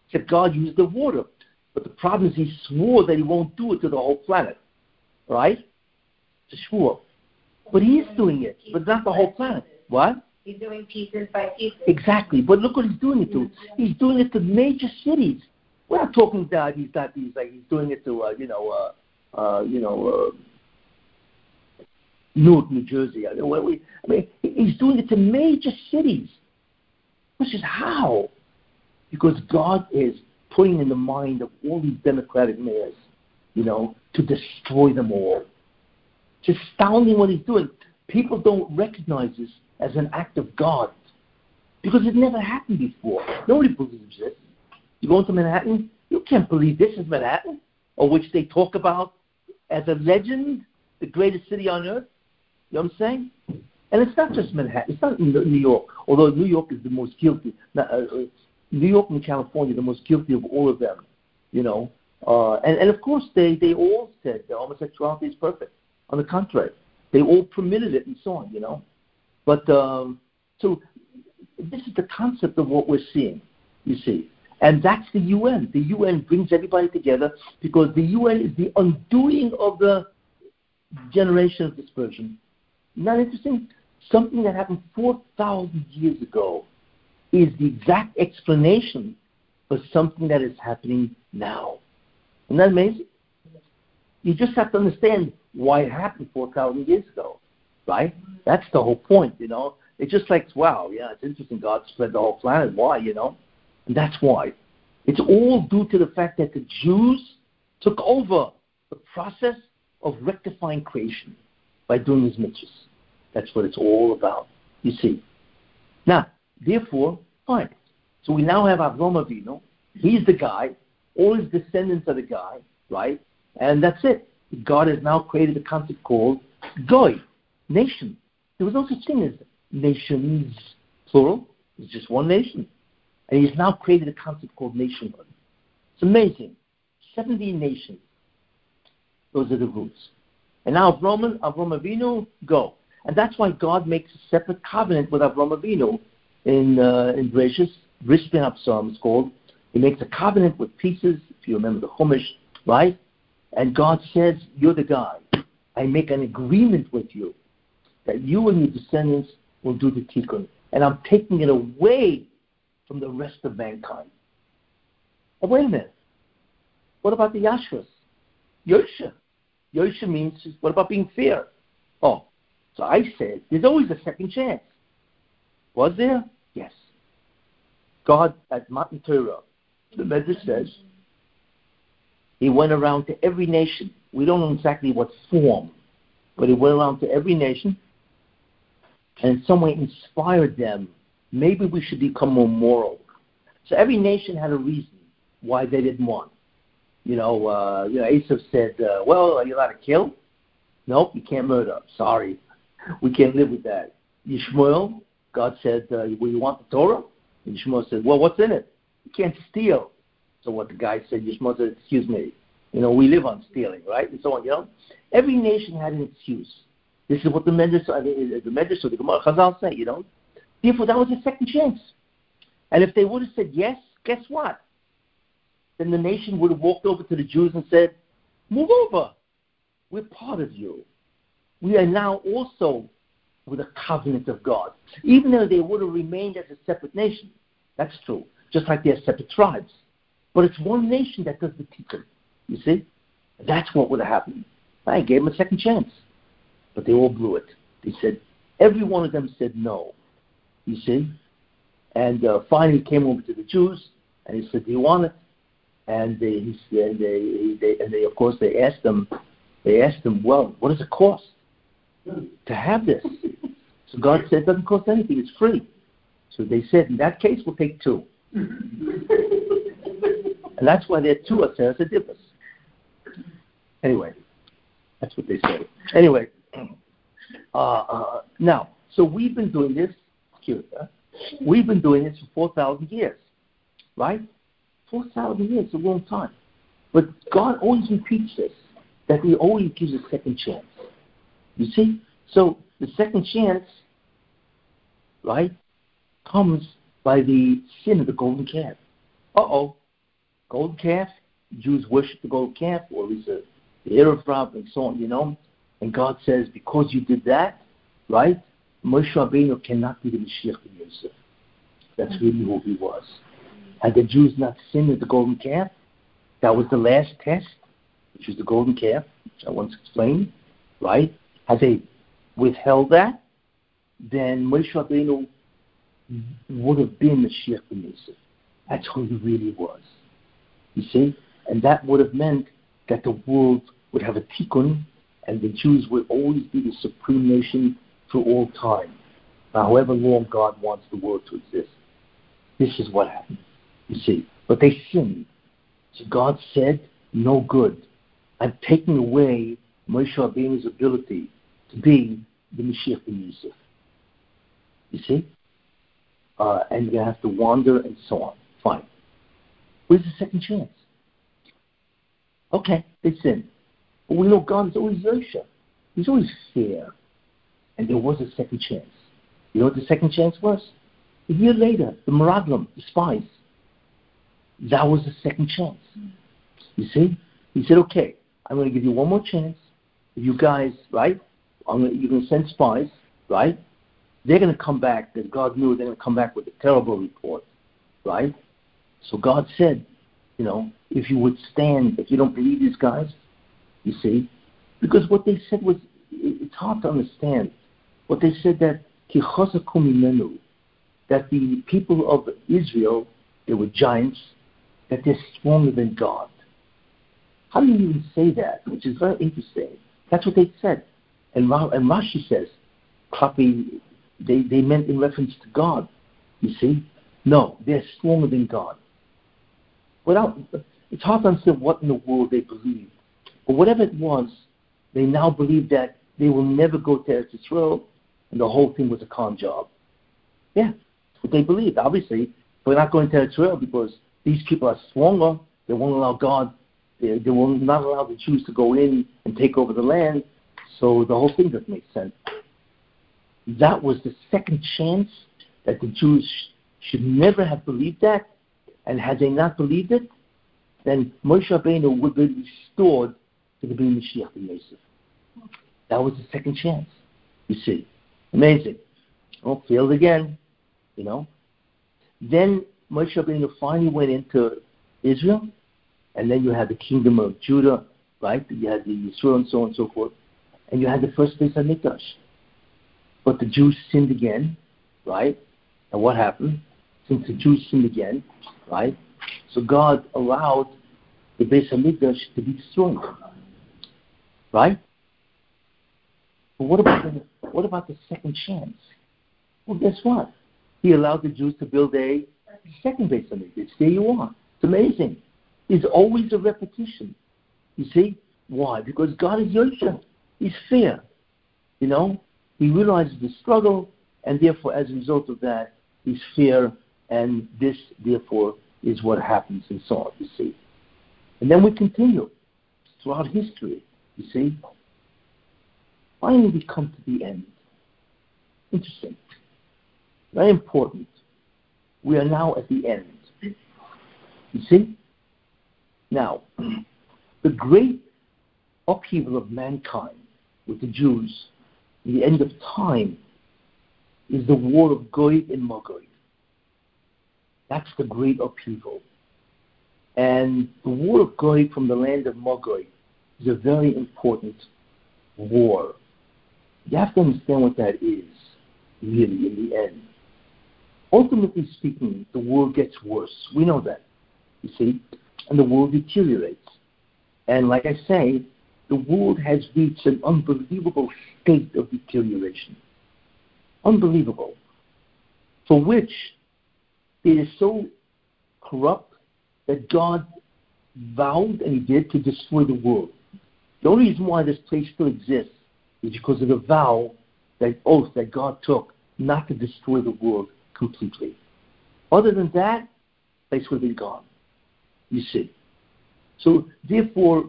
Except God used the water. But the problem is he swore that he won't do it to the whole planet. Right? It's a swore. But he is doing it, but not the whole planet. What? He's doing pieces by pieces. Exactly. But look what he's doing it to. He's doing it to major cities. We're not talking that he's not he's like he's doing it to uh, you know uh, uh, you know uh, Newark, New Jersey. I mean, we, I mean, he's doing it to major cities. Which is how? Because God is putting in the mind of all these democratic mayors, you know, to destroy them all. It's astounding what he's doing. People don't recognize this as an act of God. Because it never happened before. Nobody believes this. You go into Manhattan, you can't believe this is Manhattan, or which they talk about as a legend, the greatest city on earth. You know what I'm saying? And it's not just Manhattan. It's not New York, although New York is the most guilty. Uh, uh, New York and California the most guilty of all of them. You know, uh, and, and of course they, they all said that homosexuality is perfect. On the contrary, they all permitted it and so on. You know, but um, so this is the concept of what we're seeing. You see, and that's the UN. The UN brings everybody together because the UN is the undoing of the generation of dispersion. Not interesting? Something that happened 4,000 years ago is the exact explanation for something that is happening now. Isn't that amazing? You just have to understand why it happened 4,000 years ago, right? That's the whole point, you know? It's just like, wow, yeah, it's interesting. God spread the whole planet. Why, you know? And that's why. It's all due to the fact that the Jews took over the process of rectifying creation by doing his mitzvahs. That's what it's all about, you see. Now, therefore, fine. So we now have Avram Avinu. He's the guy. All his descendants are the guy, right? And that's it. God has now created a concept called Goy, nation. There was no such thing as nations, plural. It's just one nation. And he's now created a concept called nationhood. It's amazing. 70 nations. Those are the roots. And now Avram, Avram Avinu, go. And that's why God makes a separate covenant with Avram Avinu in, uh, in Bereshit, Rishbin Psalm it's called. He makes a covenant with pieces, if you remember the Chumash, right? And God says, You're the guy. I make an agreement with you that you and your descendants will do the tikkun. And I'm taking it away from the rest of mankind. But wait a minute. What about the Yashras? Yosha. Yosha means, what about being fair? Oh, so I said, there's always a second chance. Was there? Yes. God at Matan Torah, the Medrash says, he went around to every nation. We don't know exactly what form, but he went around to every nation and in some way inspired them. Maybe we should become more moral. So every nation had a reason why they didn't want. You know, uh, you know, Esav said, uh, "Well, are you allowed to kill? Nope, you can't murder. Sorry, we can't live with that. Yishmael, God said, uh, you want the Torah? And Yishmael said, well, what's in it? You can't steal. So what the guy said, Yishmael said, excuse me, you know, we live on stealing, right? And so on, you know. Every nation had an excuse. This is what the Medrash, uh, the Medrash or the Gemara Chazal say, you know. Therefore, that was a second chance. And if they would have said yes, guess what? Then the nation would have walked over to the Jews and said, move over. We're part of you we are now also with a covenant of God. Even though they would have remained as a separate nation. That's true. Just like they're separate tribes. But it's one nation that does the tikkun. You see? That's what would have happened. I gave them a second chance. But they all blew it. They said, every one of them said no. You see? And uh, finally came over to the Jews and he said, Do you want it? And they, he, and they, they, and they, of course, they asked them, they asked them, Well, what does it cost? To have this. So God said it doesn't cost anything, it's free. So they said, in that case, we'll take two. and that's why there are two Aseres Hadibros. Anyway, that's what they said. Anyway, uh, uh, now, so we've been doing this, cute, huh? we've been doing this for 4,000 years, right? 4,000 years is a long time. But God always repeats this, that He always gives a second chance. You see? So the second chance, right, comes by the sin of the golden calf. Uh oh. Golden calf, Jews worship the golden calf, or at least the, Erev and so on, you know. And God says, because you did that, right, Moshe Rabbeinu cannot be the Mashiach of Yosef. That's really who he was. Had the Jews not sinned at the golden calf, that was the last test, which was the golden calf, which I once explained, right? Had they withheld that, then Moshe Rabbeinu would have been Mashiach ben Yosef. That's who he really was. You see? And that would have meant that the world would have a tikkun and the Jews would always be the supreme nation for all time. however long God wants the world to exist. This is what happened. You see. But they sinned. So God said, No good. I'm taking away Moshe Rabbeinu's ability to be the Mashiach ben Yosef. You see? Uh, and you have to wander and so on. Fine. Where's the second chance? Okay, they sinned. But we know God is always Yosha. He's always fair. And there was a second chance. You know what the second chance was? A year later, the Meraglim, the spies. That was the second chance. You see? He said, okay, I'm going to give you one more chance. If you guys, right, Going to send spies, right? They're going to come back, because God knew they're going to come back with a terrible report, right? So God said, you know, if you would stand, if you don't believe these guys, you see, because what they said was, it's hard to understand. What they said that that the people of Israel, they were giants, that they're stronger than God. How do you even say that? Which is very interesting. That's what they said. And, and Rashi says, Klapi, they, they meant in reference to God. You see? No, they're stronger than God. Without, it's hard to understand what in the world they believed. But whatever it was, they now believe that they will never go to Eretz Israel, and the whole thing was a con job. Yeah, that's what they believed. Obviously, we're not going to Eretz Israel because these people are stronger. They won't allow God. They, they will not allow the Jews to go in and take over the land. So the whole thing doesn't make sense. That was the second chance that the Jews should never have believed that. And had they not believed it, then Moshe Rabbeinu would be restored to the being Mashiach ben Yosef. That was the second chance. You see. Amazing. Oh, failed again. You know. Then Moshe Rabbeinu finally went into Israel, and then you had the kingdom of Judah, right? You had the Israel and so on and so forth, and you had the first Beis Hamikdash. But the Jews sinned again, right? And what happened? Since the Jews sinned again, right? So God allowed the Beis Hamikdash to be destroyed, right? But what about the, what about the second chance? Well, guess what? He allowed the Jews to build a second Beis Hamikdash. There you are. It's amazing. There's always a repetition. You see? Why? Because God is Yosha. He's fair. You know? He realizes the struggle, and therefore, as a result of that, fair, and this, therefore, is what happens in on, you see. And then we continue throughout history, you see. Finally, we come to the end. Interesting. Very important. We are now at the end. You see? Now, the great upheaval of mankind with the Jews, the end of time, is the war of Gog and Magog. That's the great upheaval. And the war of Gog from the land of Magog is a very important war. You have to understand what that is, really, in the end ultimately speaking, the world gets worse. We know that, you see, and the world deteriorates. And like I say, the world has reached an unbelievable state of deterioration. Unbelievable. For which it is so corrupt that God vowed, and He did, to destroy the world. The only reason why this place still exists is because of the vow, that oath that God took not to destroy the world completely. Other than that, place would be gone. You see. So therefore,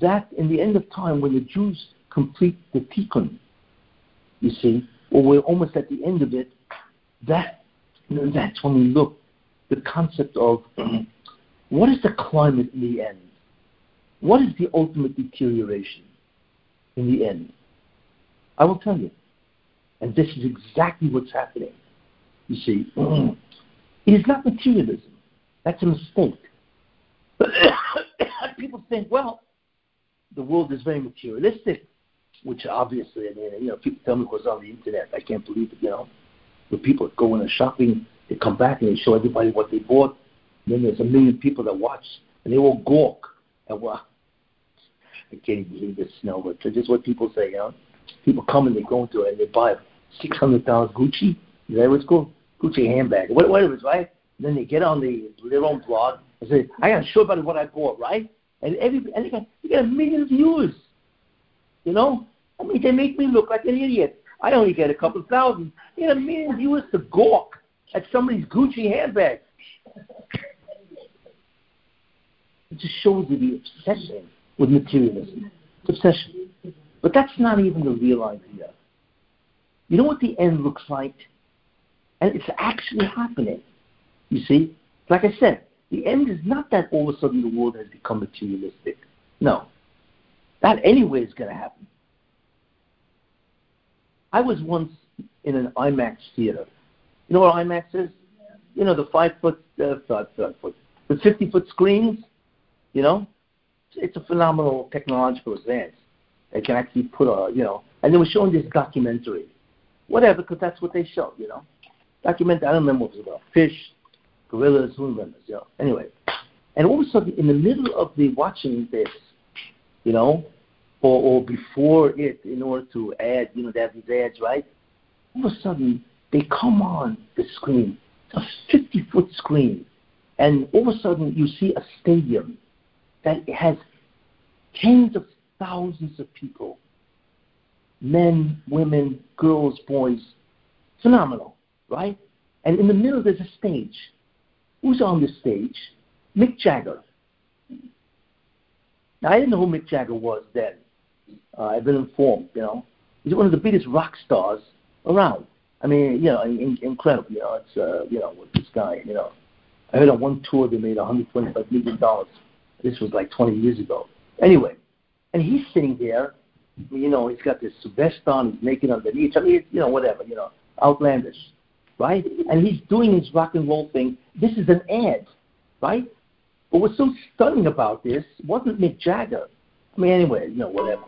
that in the end of time, when the Jews complete the tikkun, you see, or we're almost at the end of it, that you know, that's when we look the concept of what is the climate in the end? What is the ultimate deterioration in the end? I will tell you. And this is exactly what's happening. You see, it is not materialism. That's a mistake. People think, well, the world is very materialistic, which obviously, I mean, you know, people tell me was on the internet. I can't believe it, you know. When people go in a shopping, they come back and they show everybody what they bought. And then there's a million people that watch, and they all gawk. And well, I can't believe this, you know, but just what people say, you know. People come and they go into it and they buy six hundred dollars Gucci. Is that what it's called? Gucci handbag, What whatever it is, right? And then they get on the their own blog and say, "I to show everybody what I bought," right? And every and got they got a million views. You know, I mean, they make me look like an idiot. I only get a couple thousand. They got a million viewers to gawk at somebody's Gucci handbag. It just shows you the obsession with materialism. It's obsession. But that's not even the real idea. You know what the end looks like? And it's actually happening. You see? Like I said, the end is not that all of a sudden the world has become materialistic. No. That anyway is going to happen. I was once in an IMAX theater. You know what IMAX is? You know, the five foot, uh, five, five foot, the 50 foot screens, you know? It's a phenomenal technological advance. They can actually put a, you know, and they were showing this documentary. Whatever, because that's what they show, you know. Documentary, I don't remember what it was about. Fish, gorillas, remembers, you know. Anyway. And all of a sudden, in the middle of the watching this, you know, or, or before it, in order to add, you know, have these ads, right? All of a sudden, they come on the screen, a 50 foot screen, and all of a sudden, you see a stadium that has tens of thousands of people men, women, girls, boys. Phenomenal, right? And in the middle, there's a stage. Who's on the stage? Mick Jagger. Now, I didn't know who Mick Jagger was then. Uh, I've been informed, you know. He's one of the biggest rock stars around. I mean, you know, in, incredible. You know, it's, uh, you know, with this guy, you know. I heard on one tour they made $125 million. This was like 20 years ago. Anyway, and he's sitting there, you know, he's got this vest on, he's naked underneath. I mean, you know, whatever, you know, outlandish, right? And he's doing his rock and roll thing. This is an ad, right? But what's so stunning about this wasn't Mick Jagger. I mean, anyway, you know, whatever.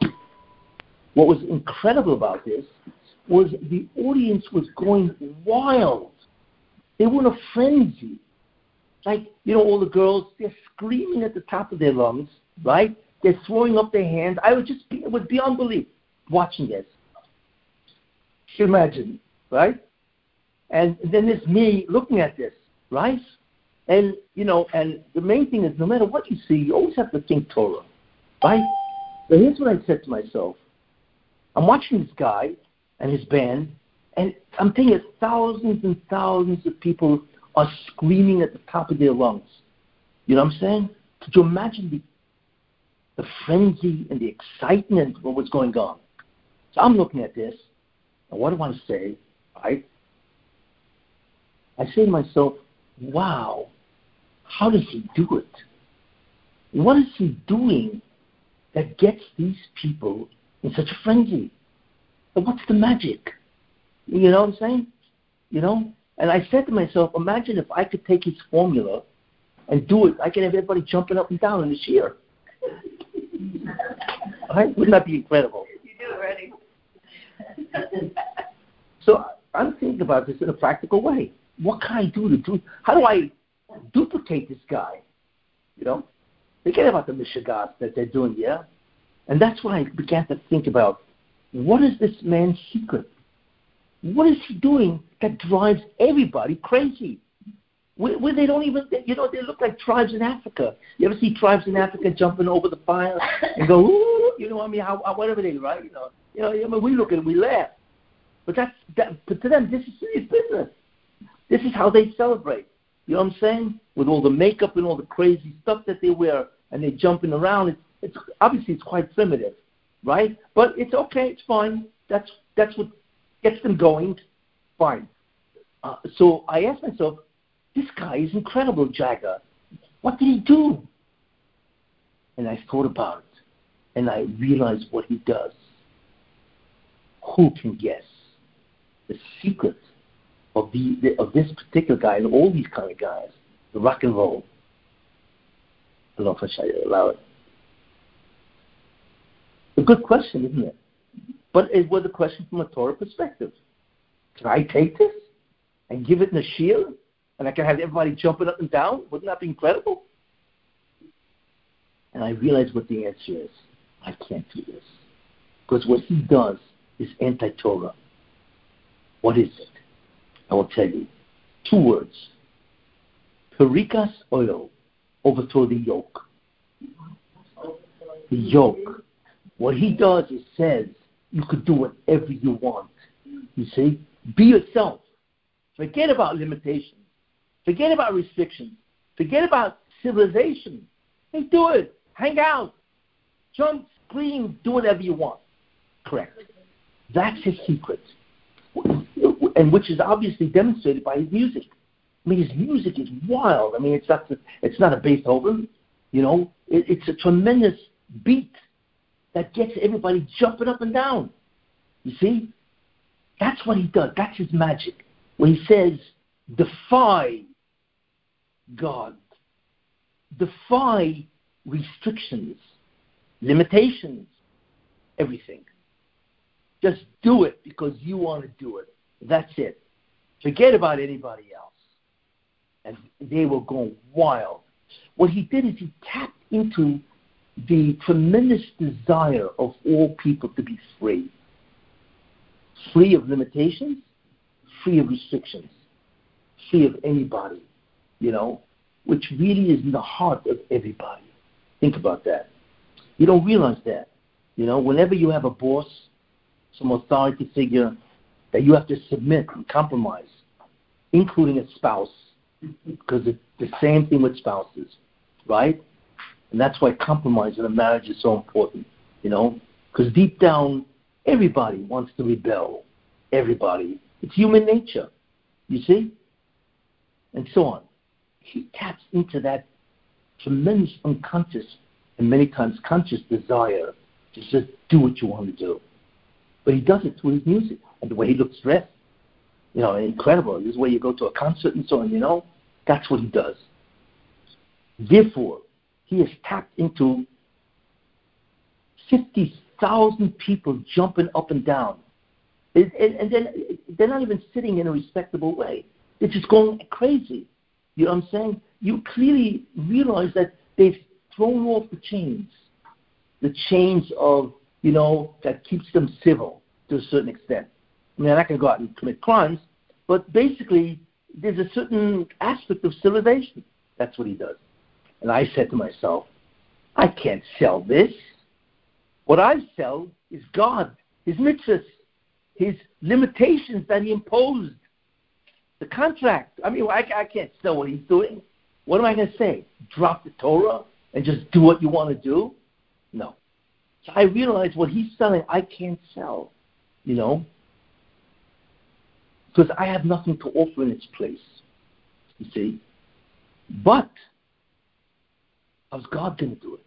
What was incredible about this was the audience was going wild. They were in a frenzy. Like, you know, all the girls, they're screaming at the top of their lungs, right? They're throwing up their hands. I would just it was beyond belief watching this. Imagine, right? And then there's me looking at this, right? And you know, and the main thing is, no matter what you see, you always have to think Torah, right? So here's what I said to myself: I'm watching this guy and his band, and I'm thinking thousands and thousands of people are screaming at the top of their lungs. You know what I'm saying? Could you imagine the the frenzy and the excitement of what was going on. So I'm looking at this, and what do I want to say? Right? I say to myself, wow, how does he do it? What is he doing that gets these people in such a frenzy? And what's the magic? You know what I'm saying? You know? And I said to myself, imagine if I could take his formula and do it. I could have everybody jumping up and down in the cheer. Right? Wouldn't that be incredible? You do it already. so I'm thinking about this in a practical way. What can I do to do? How do I duplicate this guy? You know, forget about the mishigas that they're doing, yeah. And that's when I began to think about what is this man's secret? What is he doing that drives everybody crazy? where, where they don't even, you know, they look like tribes in Africa. You ever see tribes in Africa jumping over the fire and go, ooh, you know, what I mean, how, whatever they, right? You know, you know, I mean, we look it, we laugh. But that's, that, but to them, this is serious business. This is how they celebrate. You know what I'm saying? With all the makeup and all the crazy stuff that they wear, and they're jumping around. It's, it's obviously it's quite primitive, right? But it's okay. It's fine. That's that's what gets them going. Fine. Uh, so I asked myself, this guy is incredible, Jagger. What did he do? And I thought about it, and I realized what he does. Who can guess the secret of the, of this particular guy and all these kind of guys, the rock and roll? I don't know if I should allow it. A good question, isn't it? But it was a question from a Torah perspective. Can I take this and give it in a shield and I can have everybody jumping up and down. Wouldn't that be incredible? And I realized what the answer is. I can't do this. Because what he does is anti Torah. What is it? I will tell you. Two words. Perikas oil, overthrow the yoke. The yoke. What he does is says you could do whatever you want. You see? Be yourself. Forget about limitations. Forget about restrictions. Forget about civilization. Hey, do it. Hang out. Jump, scream, do whatever you want. Correct. That's his secret. And which is obviously demonstrated by his music. I mean, his music is wild. I mean, it's not, it's not a Beethoven, you know. It, it's a tremendous beat that gets everybody jumping up and down. You see? That's what he does. That's his magic. When he says, defy God, defy restrictions, limitations, everything. Just do it because you want to do it. That's it. Forget about anybody else. And they were going wild. What he did is he tapped into the tremendous desire of all people to be free. Free of limitations, free of restrictions, free of anybody, you know, which really is in the heart of everybody. Think about that. You don't realize that. You know, whenever you have a boss, some authority figure that you have to submit and compromise, including a spouse, because it's the same thing with spouses, right? And that's why compromise in a marriage is so important, you know, because deep down, everybody wants to rebel. Everybody. It's human nature, you see? And so on. He taps into that tremendous unconscious and many times conscious desire to just do what you want to do. But he does it through his music and the way he looks dressed. You know, incredible. This is where you go to a concert and so on, you know? That's what he does. Therefore, he has tapped into 50,000 people jumping up and down. And, then they're not even sitting in a respectable way. They're just going crazy. You know what I'm saying? You clearly realize that they've thrown off the chains, the chains of, you know, that keeps them civil to a certain extent. I mean, they're not going to go out and commit crimes, but basically, there's a certain aspect of civilization. That's what he does. And I said to myself, I can't sell this. What I sell is God, His mitzvahs, His limitations that He imposed, the contract. I mean, I, I can't sell what He's doing. What am I going to say? Drop the Torah and just do what you want to do? No. So I realized what He's selling, I can't sell, you know, because I have nothing to offer in its place. You see? But How's God going to do it?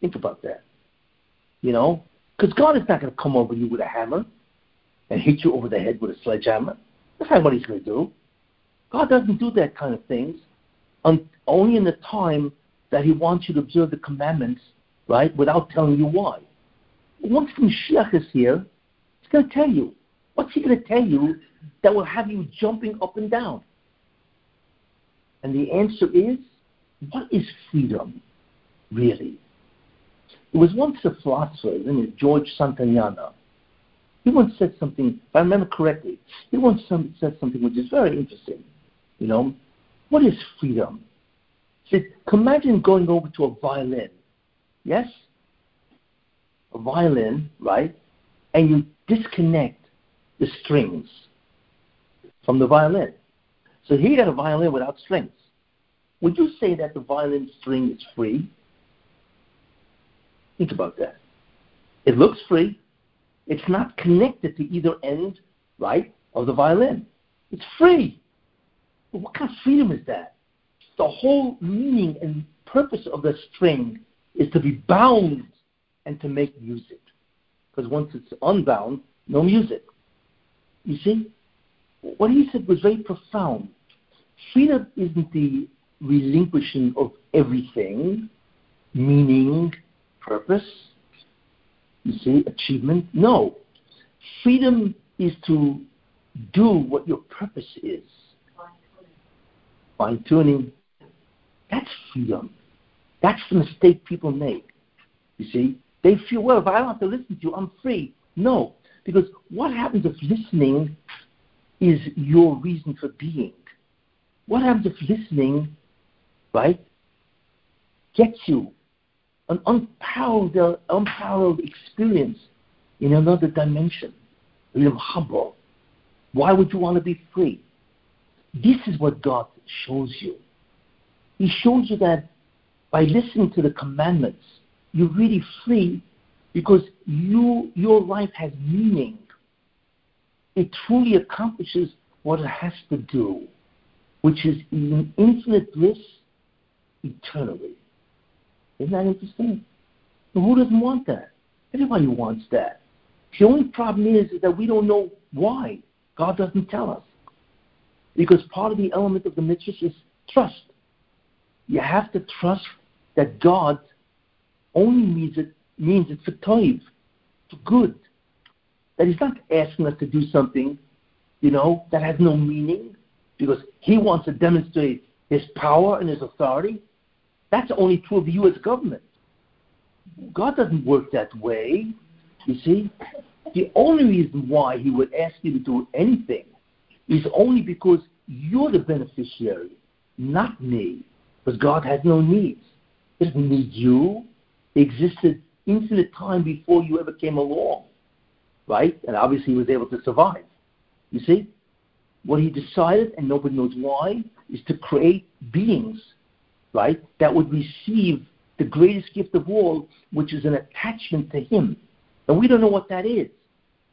Think about that. You know? Because God is not going to come over you with a hammer and hit you over the head with a sledgehammer. That's not what He's going to do. God doesn't do that kind of things on, only in the time that He wants you to observe the commandments, right, without telling you why. Once Mashiach is here, He's going to tell you. What's He going to tell you that will have you jumping up and down? And the answer is what is freedom, really? There was once a philosopher, named George Santayana. He once said something, if I remember correctly, he once said something which is very interesting. You know, what is freedom? He said, imagine going over to a violin. Yes? A violin, right? And you disconnect the strings from the violin. So he got a violin without strings. Would you say that the violin string is free? Think about that. It looks free. It's not connected to either end, right, of the violin. It's free. But what kind of freedom is that? The whole meaning and purpose of the string is to be bound and to make music. Because once it's unbound, no music. You see? What he said was very profound. Freedom isn't the relinquishing of everything, meaning, purpose, you see, achievement. No. Freedom is to do what your purpose is. Fine tuning. That's freedom. That's the mistake people make. You see? They feel, well, if I don't have to listen to you, I'm free. No. Because what happens if listening is your reason for being? What happens if listening, right, gets you an unparalleled, unparalleled experience in another dimension? You're humble. Why would you want to be free? This is what God shows you. He shows you that by listening to the commandments, you're really free because you, your life has meaning. It truly accomplishes what it has to do, which is in infinite bliss eternally. Isn't that interesting? who doesn't want that? Everybody wants that. The only problem is, is that we don't know why. God doesn't tell us. Because part of the element of the mitzvah is trust. You have to trust that God only means it means it's a toiv, for good. That He's not asking us to do something, you know, that has no meaning, because He wants to demonstrate His power and His authority. That's only true of the U.S. government. God doesn't work that way. You see, the only reason why He would ask you to do anything is only because you're the beneficiary, not me. Because God has no needs. He doesn't need you. He existed infinite time before you ever came along. Right? And obviously he was able to survive. You see? What he decided, and nobody knows why, is to create beings, right, that would receive the greatest gift of all, which is an attachment to him. And we don't know what that is,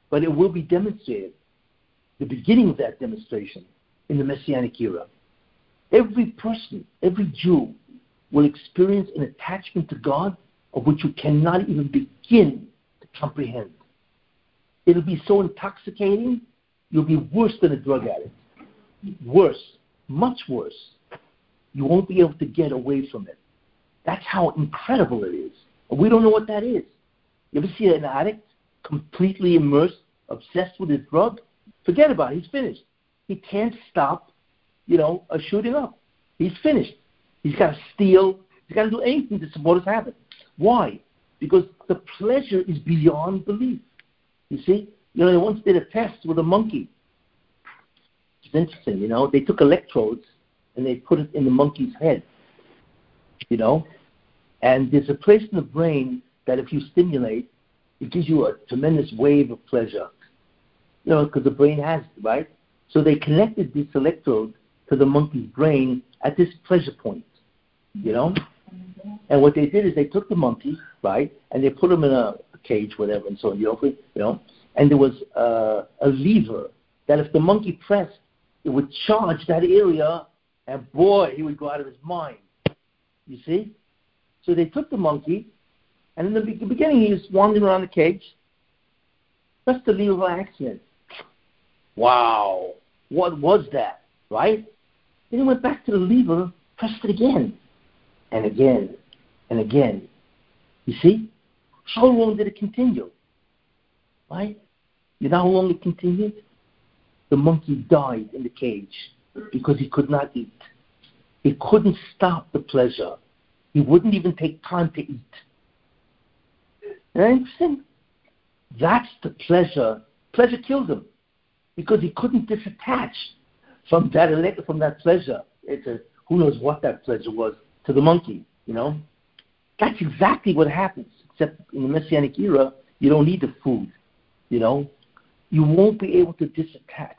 but it will be demonstrated. The beginning of that demonstration in the Messianic era. Every person, every Jew, will experience an attachment to God of which you cannot even begin to comprehend. It'll be so intoxicating, you'll be worse than a drug addict. Worse, much worse. You won't be able to get away from it. That's how incredible it is. We don't know what that is. You ever see an addict completely immersed, obsessed with his drug? Forget about it. He's finished. He can't stop, you know, shooting up. He's finished. He's got to steal. He's got to do anything to support his habit. Why? Because the pleasure is beyond belief. You see? You know, they once did a test with a monkey. It's interesting, you know. They took electrodes and they put it in the monkey's head. You know? And there's a place in the brain that if you stimulate, it gives you a tremendous wave of pleasure. You know, because the brain has it, right? So they connected this electrode to the monkey's brain at this pleasure point, you know? And what they did is they took the monkey, right, and they put him in a cage, whatever, and so on, you know, you know and there was uh, a lever that if the monkey pressed, it would charge that area, and boy, he would go out of his mind. You see? So they took the monkey, and in the beginning he was wandering around the cage, pressed the lever by accident. Wow, what was that, right? Then he went back to the lever, pressed it again, and again, and again. You see? How long did it continue? Right? You know how long it continued? The monkey died in the cage because he could not eat. He couldn't stop the pleasure. He wouldn't even take time to eat. Interesting? That's the pleasure. Pleasure killed him because he couldn't disattach from that from that pleasure. It's a, who knows what that pleasure was to the monkey, you know? That's exactly what happens, except in the Messianic era, you don't need the food, you know? You won't be able to disattach.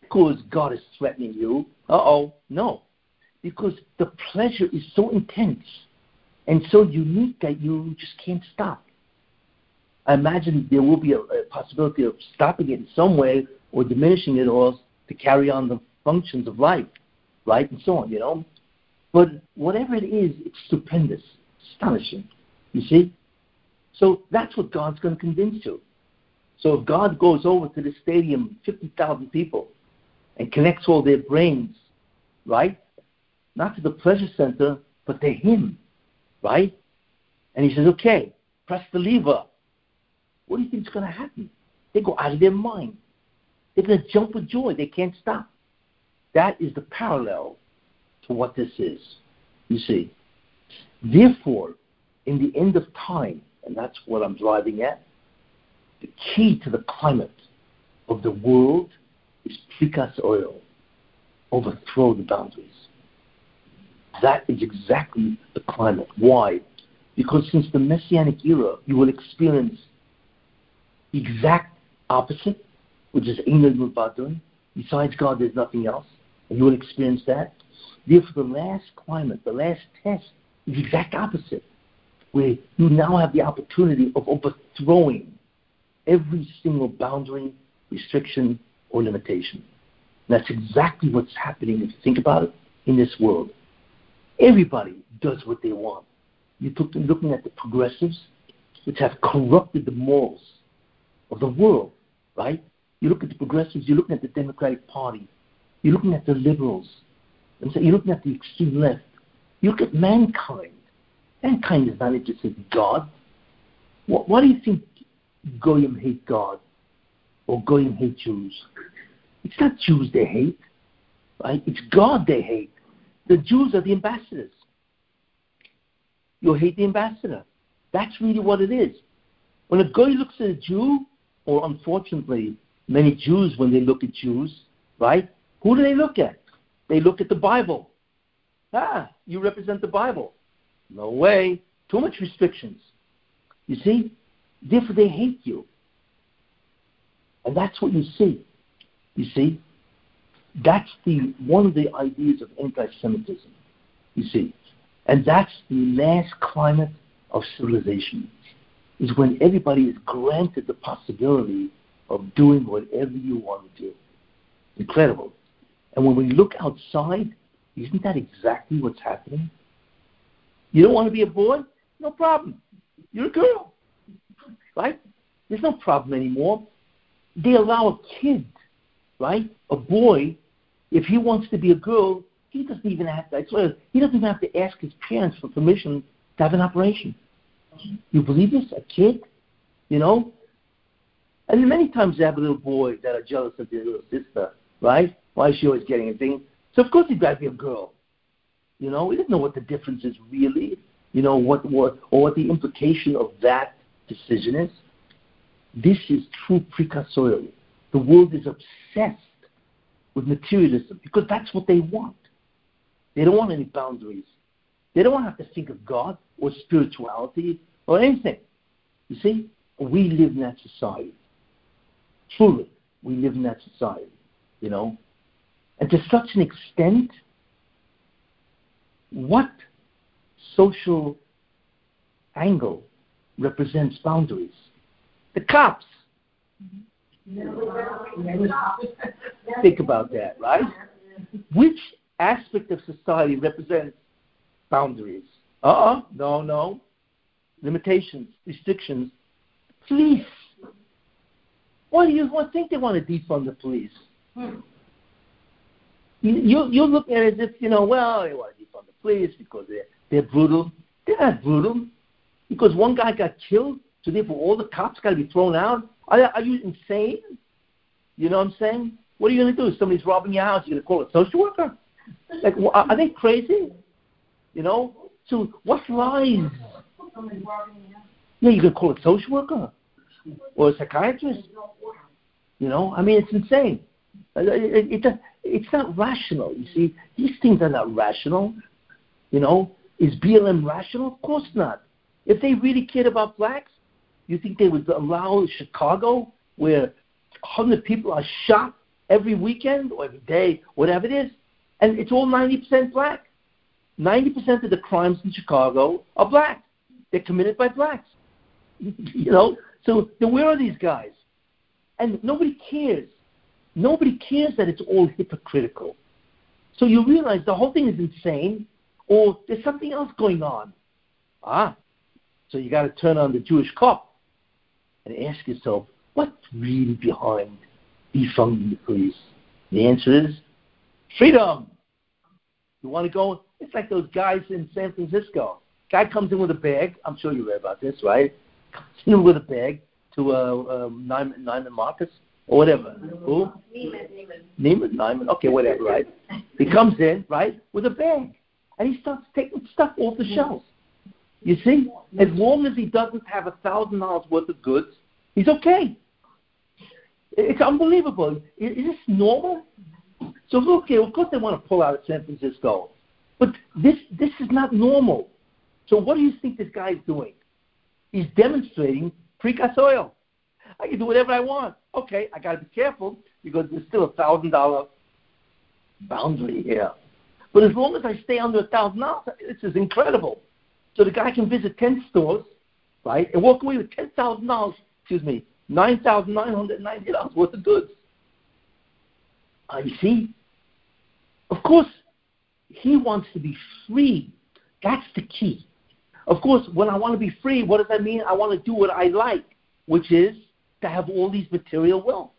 Because God is threatening you. Uh oh, no. Because the pleasure is so intense and so unique that you just can't stop. I imagine there will be a, a possibility of stopping it in some way or diminishing it or to carry on the functions of life, right? And so on, you know. But whatever it is, it's stupendous, astonishing. You see? So that's what God's going to convince you. So if God goes over to the stadium, 50,000 people, and connects all their brains, right? Not to the pleasure center, but to Him, right? And He says, okay, press the lever. What do you think is going to happen? They go out of their mind. They're going to jump with joy. They can't stop. That is the parallel to what this is, you see. Therefore, in the end of time, and that's what I'm driving at, the key to the climate of the world is Perikas oil. Overthrow the boundaries. That is exactly the climate. Why? Because since the Messianic era, you will experience exact opposite, which is Ein Od Milvado. Besides God, there's nothing else. And you will experience that. Therefore, the last climate, the last test, is the exact opposite, where you now have the opportunity of overthrowing every single boundary, restriction, or limitation. And that's exactly what's happening, if you think about it, in this world. Everybody does what they want. You're looking at the progressives, which have corrupted the morals of the world, right? You look at the progressives, you're looking at the Democratic Party, you're looking at the liberals, and so you're looking at the extreme left. You look at mankind. Mankind is not interested in God. Why do you think Goyim hate God or Goyim hate Jews? It's not Jews they hate, right? It's God they hate. The Jews are the ambassadors. You hate the ambassador. That's really what it is. When a guy looks at a Jew, or unfortunately, many Jews, when they look at Jews, right, who do they look at? They look at the Bible. Ah, you represent the Bible. No way. Too much restrictions. You see? Therefore, they hate you. And that's what you see. You see? That's the one of the ideas of anti-Semitism. You see? And that's the last climate of civilization, is when everybody is granted the possibility of doing whatever you want to do. Incredible. And when we look outside, isn't that exactly what's happening? You don't want to be a boy? No problem. You're a girl. Right? There's no problem anymore. They allow a kid, right? A boy, if he wants to be a girl, he doesn't even have to, I he doesn't even have to ask his parents for permission to have an operation. You believe this? A kid? You know? And many times they have a little boy that are jealous of their little sister, right? Why is she always getting a thing? So of course he's got to be a girl. You know, he doesn't know what the difference is really. You know what what or what the implication of that decision is. This is true Perikas. The world is obsessed with materialism because that's what they want. They don't want any boundaries. They don't want to have to think of God or spirituality or anything. You see, we live in that society. Truly, we live in that society. You know, and to such an extent, what social angle represents boundaries? The cops. Think about that, right? Which aspect of society represents boundaries? Uh uh no, no. Limitations, restrictions. Police. Why do you think they want to defund the police? You you look at it as if you know, well, want to defund the police because they're they're brutal. They're not brutal because one guy got killed, so therefore all the cops got to be thrown out. Are, are you insane? You know what I'm saying? What are you going to do? If Somebody's robbing your house. You're going to call a social worker? Like, are they crazy? You know? So what lies? Yeah, you can call a social worker or a psychiatrist. You know, I mean, it's insane. It, it, it, it's not rational. You see, these things are not rational. You know, is BLM rational? Of course not. If they really cared about blacks, you think they would allow Chicago, where 100 people are shot every weekend or every day, whatever it is, and it's all 90% black. 90% of the crimes in Chicago are black. They're committed by blacks. You know, so then where are these guys? And nobody cares. Nobody cares that it's all hypocritical. So you realize the whole thing is insane, or there's something else going on. Ah, so you got to turn on the Jewish cop and ask yourself, what's really behind defunding the police? The answer is freedom. You want to go? It's like those guys in San Francisco. Guy comes in with a bag. I'm sure you read about this, right? Comes in with a bag to uh, um, Neiman, Neiman Marcus or whatever. Who? Neiman. Neiman. Okay, whatever, right? He comes in, right, with a bag, and he starts taking stuff off the shelves. You see, as long as he doesn't have a thousand dollars worth of goods, He's okay. It's unbelievable. Is, is this normal? So okay, of course they want to pull out of San Francisco, but this this is not normal. So what do you think this guy is doing? He's demonstrating Perikas ol. I can do whatever I want. Okay, I got to be careful because there's still a thousand dollar boundary here. But as long as I stay under a thousand dollars, this is incredible. So the guy can visit ten stores, right, and walk away with ten thousand dollars. Excuse me, nine thousand nine hundred ninety dollars worth of goods. Uh, you see, of course, he wants to be free. That's the key. Of course, when I want to be free, what does that mean? I want to do what I like, which is to have all these material wealth.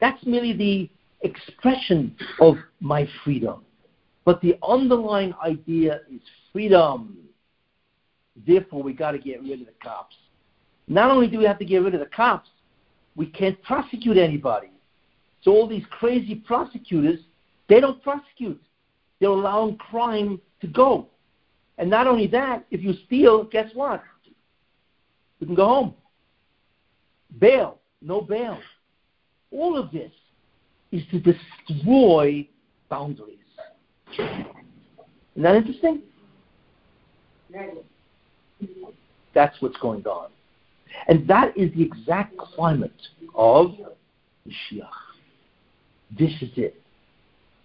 That's merely the expression of my freedom. But the underlying idea is freedom. Therefore, we got to get rid of the cops. Not only do we have to get rid of the cops, we can't prosecute anybody. So all these crazy prosecutors, they don't prosecute. They're allowing crime to go. And not only that, if you steal, guess what? You can go home. Bail, no bail. All of this is to destroy boundaries. Isn't that interesting? That's what's going on. And that is the exact climate of Mashiach. This is it.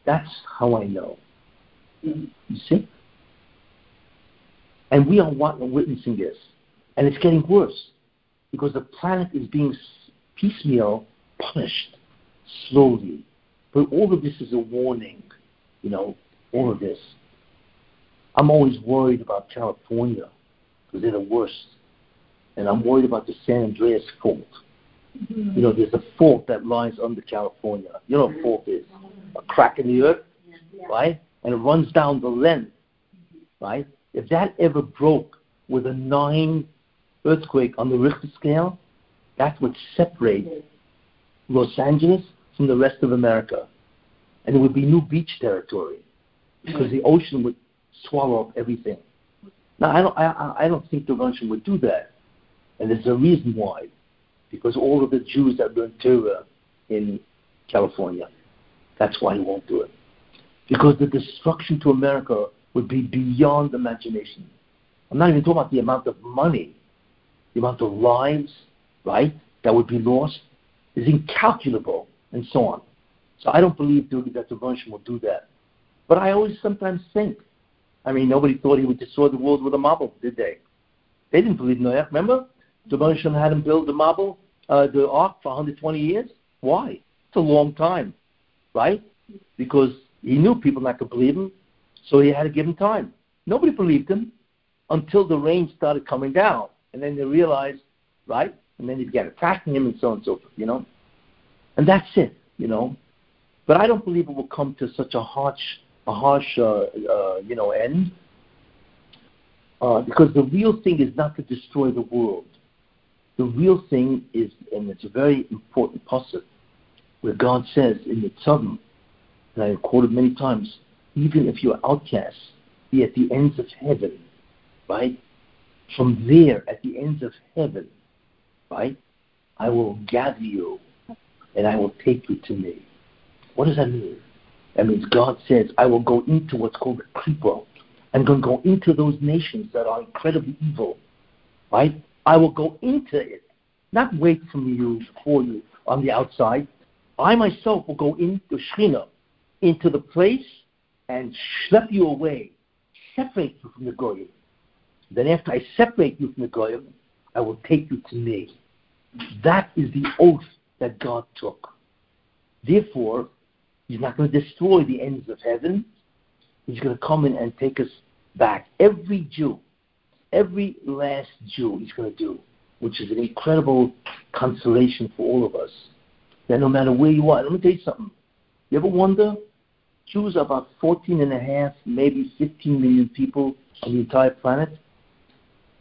That's how I know. You see? And we are witnessing this. And it's getting worse because the planet is being piecemeal punished slowly. But all of this is a warning, you know, all of this. I'm always worried about California because they're the worst. And I'm worried about the San Andreas fault. Mm-hmm. You know, there's a fault that lies under California. You know what a fault is? A crack in the earth, yeah. right? And it runs down the length, right? If that ever broke with a nine earthquake on the Richter scale, that would separate Los Angeles from the rest of America. And it would be new beach territory because the ocean would swallow up everything. Now, I don't, I, I don't think the Russian would do that. And there's a reason why. Because all of the Jews that learned Torah in California, that's why he won't do it. Because the destruction to America would be beyond imagination. I'm not even talking about the amount of money, the amount of lives, right, that would be lost is incalculable, and so on. So I don't believe that the Russian will do that. But I always sometimes think, I mean, nobody thought he would destroy the world with a mabul, did they? They didn't believe Noah. Remember? The Russian had him build the mabul, uh, the ark for 120 years. Why? It's a long time, right? Because he knew people not to believe him, so he had to give him time. Nobody believed him until the rain started coming down, and then they realize, right? And then they began attacking him and so on and so forth, you know. And that's it, you know. But I don't believe it will come to such a harsh, a harsh, uh, uh, you know, end. Uh, because the real thing is not to destroy the world. The real thing is, and it's a very important passage, where God says in the Tzavim, and I have quoted many times, even if you're outcast, be at the ends of heaven, right? From there, at the ends of heaven, right? I will gather you and I will take you to me. What does that mean? That means God says, I will go into what's called the klipah. I'm going to go into those nations that are incredibly evil, right? I will go into it, not wait for you, for you on the outside. I myself will go into Shechina, into the place and schlep you away, separate you from the Goyim. Then after I separate you from the Goyim, I will take you to me. That is the oath that God took. Therefore, He's not going to destroy the ends of heaven. He's going to come in and take us back. Every Jew, every last Jew, He's going to do, which is an incredible consolation for all of us. That no matter where you are, let me tell you something. You ever wonder Jews are about 14 and a half, maybe 15 million people on the entire planet.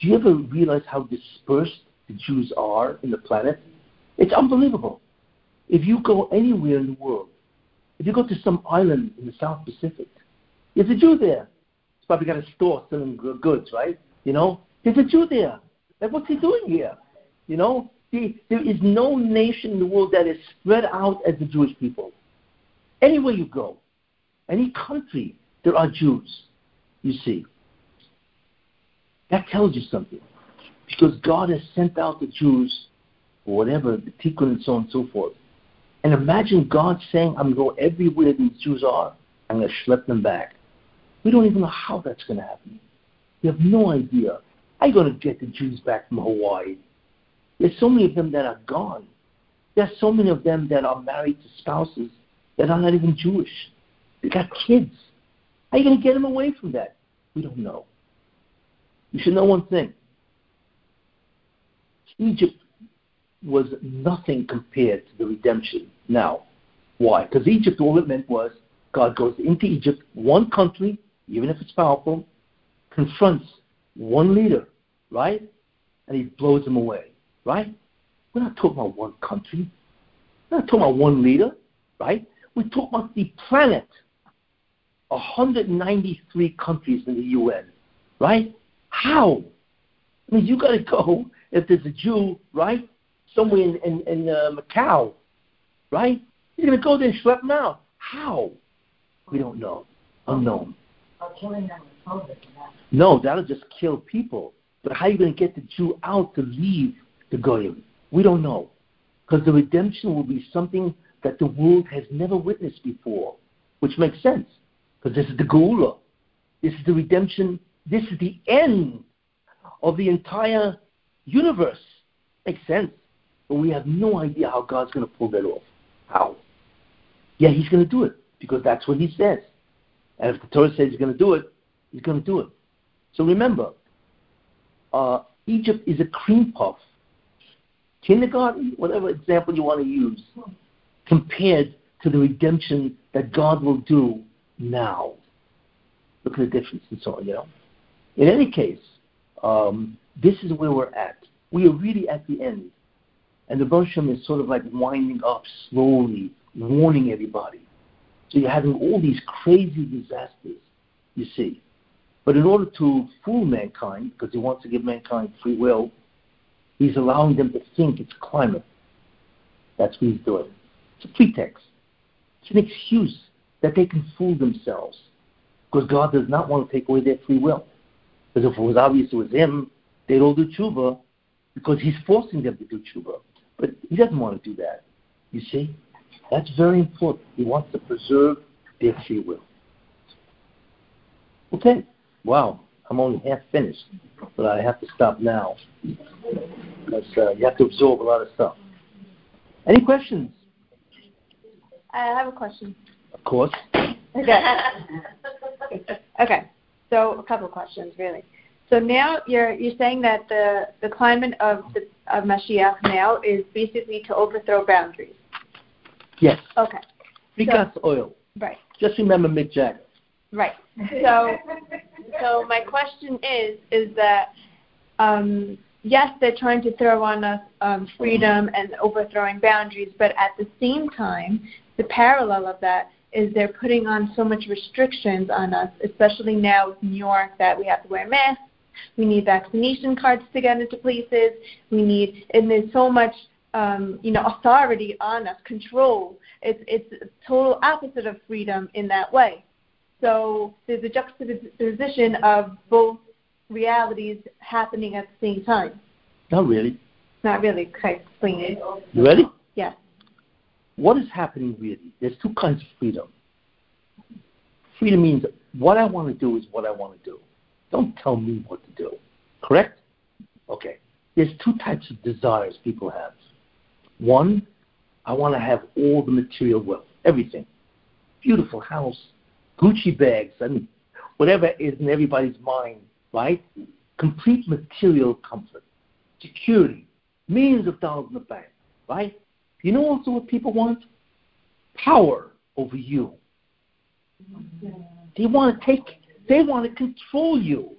Do you ever realize how dispersed the Jews are in the planet? It's unbelievable. If you go anywhere in the world, if you go to some island in the South Pacific, there's a Jew there. He's probably got a store selling goods, right? You know, there's a Jew there. Like, what's he doing here? You know, there is no nation in the world that is spread out as the Jewish people. Anywhere you go, any country, there are Jews, you see. That tells you something. Because God has sent out the Jews, or whatever, the tikkun and so on and so forth. And imagine God saying, I'm going to go everywhere these Jews are, I'm going to schlep them back. We don't even know how that's going to happen. We have no idea. You going to get the Jews back from Hawaii? There's so many of them that are gone. There's so many of them that are married to spouses that are not even Jewish. They got kids. How are you going to get them away from that? We don't know. You should know one thing. Egypt was nothing compared to the redemption now. Why? Because Egypt, all it meant was God goes into Egypt, one country, even if it's powerful, confronts one leader, right? And he blows them away, right? We're not talking about one country. We're not talking about one leader, right? We're talking about the planet. 193 countries in the UN, right? How? I mean, you got to go if there's a Jew, right, somewhere in, in, in uh, Macau, right? You're going to go there and schlep them out. How? We don't know. Unknown. killing them with No, that'll just kill people. But how are you going to get the Jew out to leave the Goyim? We don't know. Because the redemption will be something that the world has never witnessed before, which makes sense. Because this is the Geula. This is the redemption. This is the end of the entire universe. Makes sense. But we have no idea how God's going to pull that off. How? Yeah, He's going to do it because that's what He says. And if the Torah says He's going to do it, He's going to do it. So remember, uh, Egypt is a cream puff. Kindergarten, whatever example you want to use, compared to the redemption that God will do now. Look at the difference and so you know. In any case, um, this is where we're at. We are really at the end. And the Rosham is sort of like winding up slowly, warning everybody. So you're having all these crazy disasters, you see. But in order to fool mankind, because he wants to give mankind free will, he's allowing them to think it's climate. That's what he's doing. It's a pretext. It's an excuse that they can fool themselves. Because God does not want to take away their free will. Because if it was obvious it was him, they'd all do tshuva because he's forcing them to do tshuva. But he doesn't want to do that. You see? That's very important. He wants to preserve their free will. Okay. Wow. I'm only half finished, but I have to stop now because uh, you have to absorb a lot of stuff. Any questions? I have a question. Of course. Okay. okay. So a couple of questions, really. So now you're you're saying that the the climate of the, of Mashiach now is basically to overthrow boundaries. Yes. Okay. Because so, oil. Right. Just remember Mick Jagger. Right. So so my question is is that um, yes, they're trying to throw on us um, freedom and overthrowing boundaries, but at the same time, the parallel of that is they're putting on so much restrictions on us, especially now with New York, that we have to wear masks, we need vaccination cards to get into places, we need, and there's so much, um, you know, authority on us, control. It's it's total opposite of freedom in that way. So there's a juxtaposition of both realities happening at the same time. Not really. Not really. Okay, explain it. You ready? Yes what is happening really? There's two kinds of freedom. Freedom means what I want to do is what I want to do. Don't tell me what to do. Correct? Okay. There's two types of desires people have. One, I want to have all the material wealth, everything. Beautiful house, Gucci bags, and whatever is in everybody's mind, right? Complete material comfort, security, millions of dollars in the bank, right? You know also what people want? Power over you. They want to take they want to control you.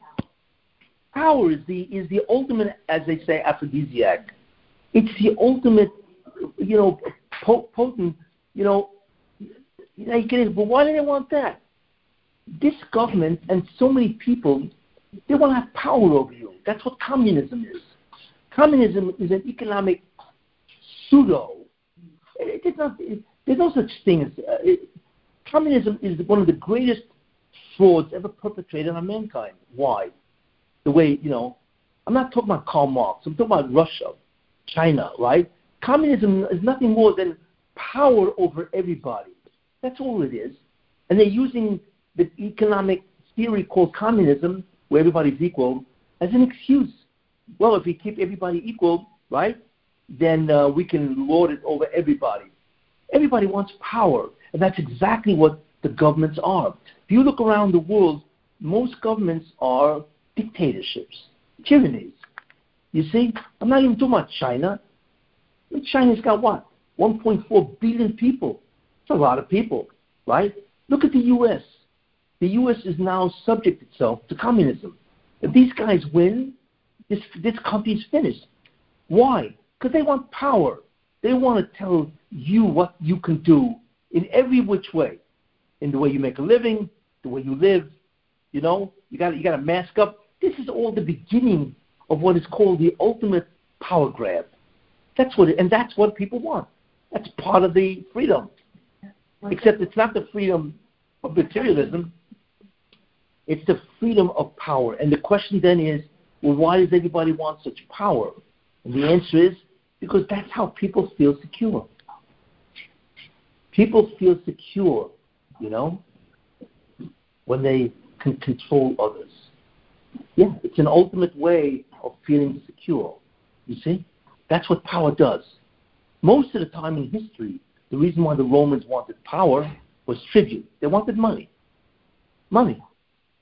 Power is the is the ultimate, as they say, aphrodisiac. It's the ultimate, you know, potent, you know. You know, you get it, but why do they want that? This government and so many people, they want to have power over you. That's what communism is. Communism is an economic pseudo. It, not, it, there's no such thing as uh, it, communism is one of the greatest frauds ever perpetrated on mankind. Why? The way you know, I'm not talking about Karl Marx. I'm talking about Russia, China, right? Communism is nothing more than power over everybody. That's all it is. And they're using the economic theory called communism, where everybody's equal, as an excuse. Well, if we keep everybody equal, right, then uh, we can lord it over everybody. Everybody wants power, and that's exactly what the governments are. If you look around the world, most governments are dictatorships, tyrannies. You see, I'm not even talking about China. China's got what? 1.4 billion people. It's a lot of people, right? Look at the U.S. The U.S. is now subject itself to communism. If these guys win, this, this country's finished. Why? Because they want power. They want to tell you what you can do in every which way, in the way you make a living, the way you live. You know, you got you got to mask up. This is all the beginning of what is called the ultimate power grab. That's what, it, and that's what people want. That's part of the freedom. Except it's not the freedom of materialism. It's the freedom of power. And the question then is, well, why does anybody want such power? And the answer is because that's how people feel secure. People feel secure, you know, when they can control others. Yeah, it's an ultimate way of feeling secure. You see? That's what power does. Most of the time in history, the reason why the Romans wanted power was tribute. They wanted money. Money.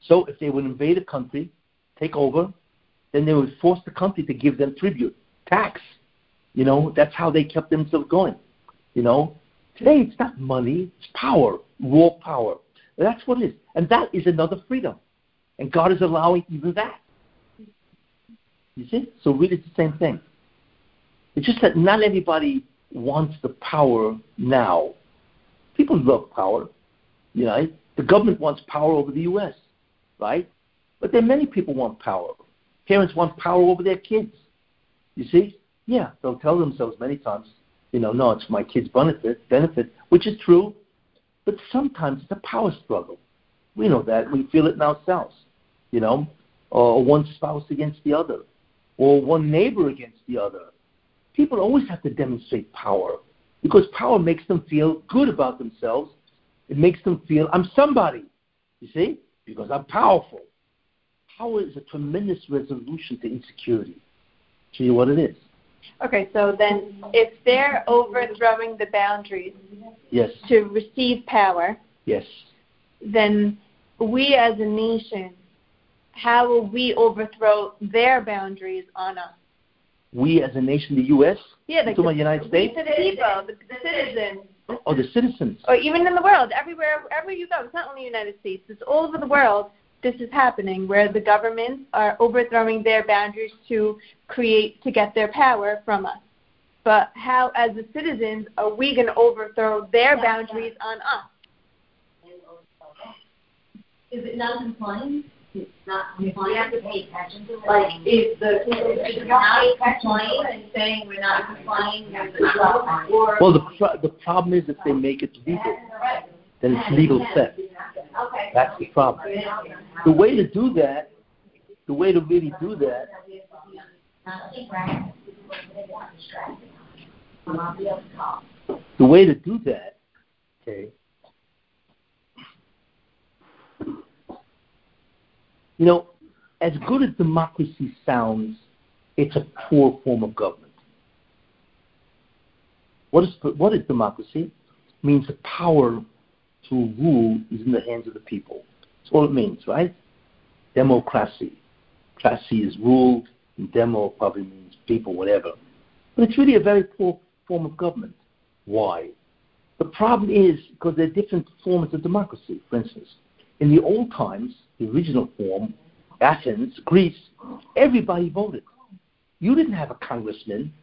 So if they would invade a country, take over, then they would force the country to give them tribute, tax. You know, that's how they kept themselves going. You know, today it's not money, it's power, raw power. That's what it is. And that is another freedom. And God is allowing even that. You see? So really it's the same thing. It's just that not everybody wants the power now. People love power. You know, the government wants power over the U.S., right? But then many people want power. Parents want power over their kids. You see? Yeah, they'll tell themselves many times, you know, no, it's my kid's benefit, benefit, which is true. But sometimes it's a power struggle. We know that. We feel it in ourselves, you know, or one spouse against the other, or one neighbor against the other, people always have to demonstrate power because power makes them feel good about themselves. It makes them feel I'm somebody, you see, because I'm powerful. Power is a tremendous resolution to insecurity. You what it is. Okay, so then if they're overthrowing the boundaries yes. to receive power, yes. then we as a nation, how will we overthrow their boundaries on us? we as a nation, the U.S. Yeah, the, the United States. The people, the, the citizens. Oh, the citizens. Or even in the world, everywhere, wherever you go. It's not only the United States. It's all over the world. This is happening where the governments are overthrowing their boundaries to create to get their power from us. But how, as the citizens, are we going to overthrow their boundaries on us? Is it non-compliant? not compliant. We have to pay attention to it. Like, if the, if it's not compliant and saying we're not complying with the law, or. Well, the, pro- the problem is if they make it legal, then it's legal theft. That's the problem. The way to do that, the way to really do that, the way to do that, okay, You know, as good as democracy sounds, it's a poor form of government. What is, what is democracy? It means the power to rule is in the hands of the people. That's all it means, right? Democracy. Classy is ruled, and demo probably means people, whatever. But it's really a very poor form of government. Why? The problem is because there are different forms of democracy. For instance, in the old times, the original form, Athens, Greece, everybody voted. You didn't have a congressman.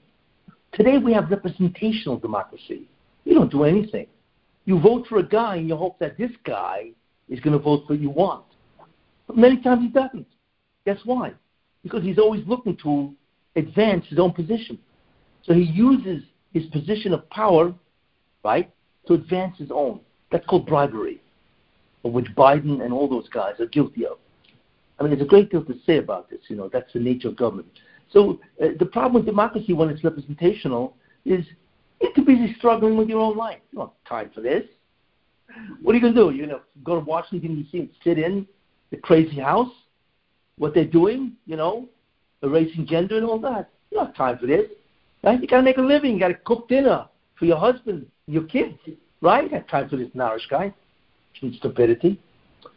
Today we have representational democracy. You don't do anything. You vote for a guy and you hope that this guy is going to vote for what you want. But many times he doesn't. Guess why? Because he's always looking to advance his own position. So he uses his position of power, right, to advance his own. That's called bribery, of which Biden and all those guys are guilty of. I mean, there's a great deal to say about this. You know, that's the nature of government. So uh, the problem with democracy when it's representational is you're too busy struggling with your own life. You don't have time for this. What are you going to do? You're going to go to Washington, D.C. and sit in the crazy house? What they're doing, you know, erasing gender and all that. You don't have time for this. Right? You got to make a living. You got to cook dinner for your husband, your kids. Right? You got time for this nourish guy. Stupidity.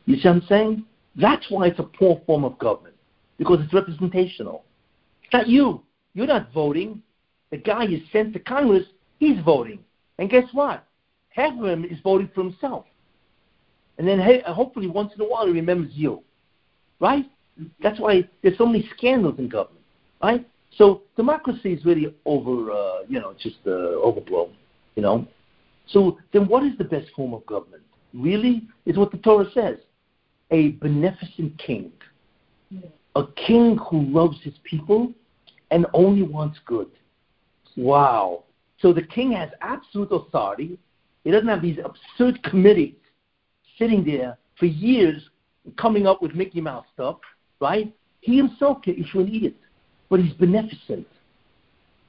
You see what I'm saying? That's why it's a poor form of government, because it's representational. It's not you. You're not voting. The guy you sent to Congress, he's voting. And guess what? Half of him is voting for himself. And then hey, hopefully once in a while he remembers you. Right? That's why there's so many scandals in government. Right? So democracy is really over, uh, you know, just uh, overblown. You know. So then, what is the best form of government? Really, is what the Torah says: a beneficent king, a king who loves his people and only wants good. Wow. So the king has absolute authority. He doesn't have these absurd committees sitting there for years coming up with Mickey Mouse stuff, right? He himself can issue an edict, but he's beneficent.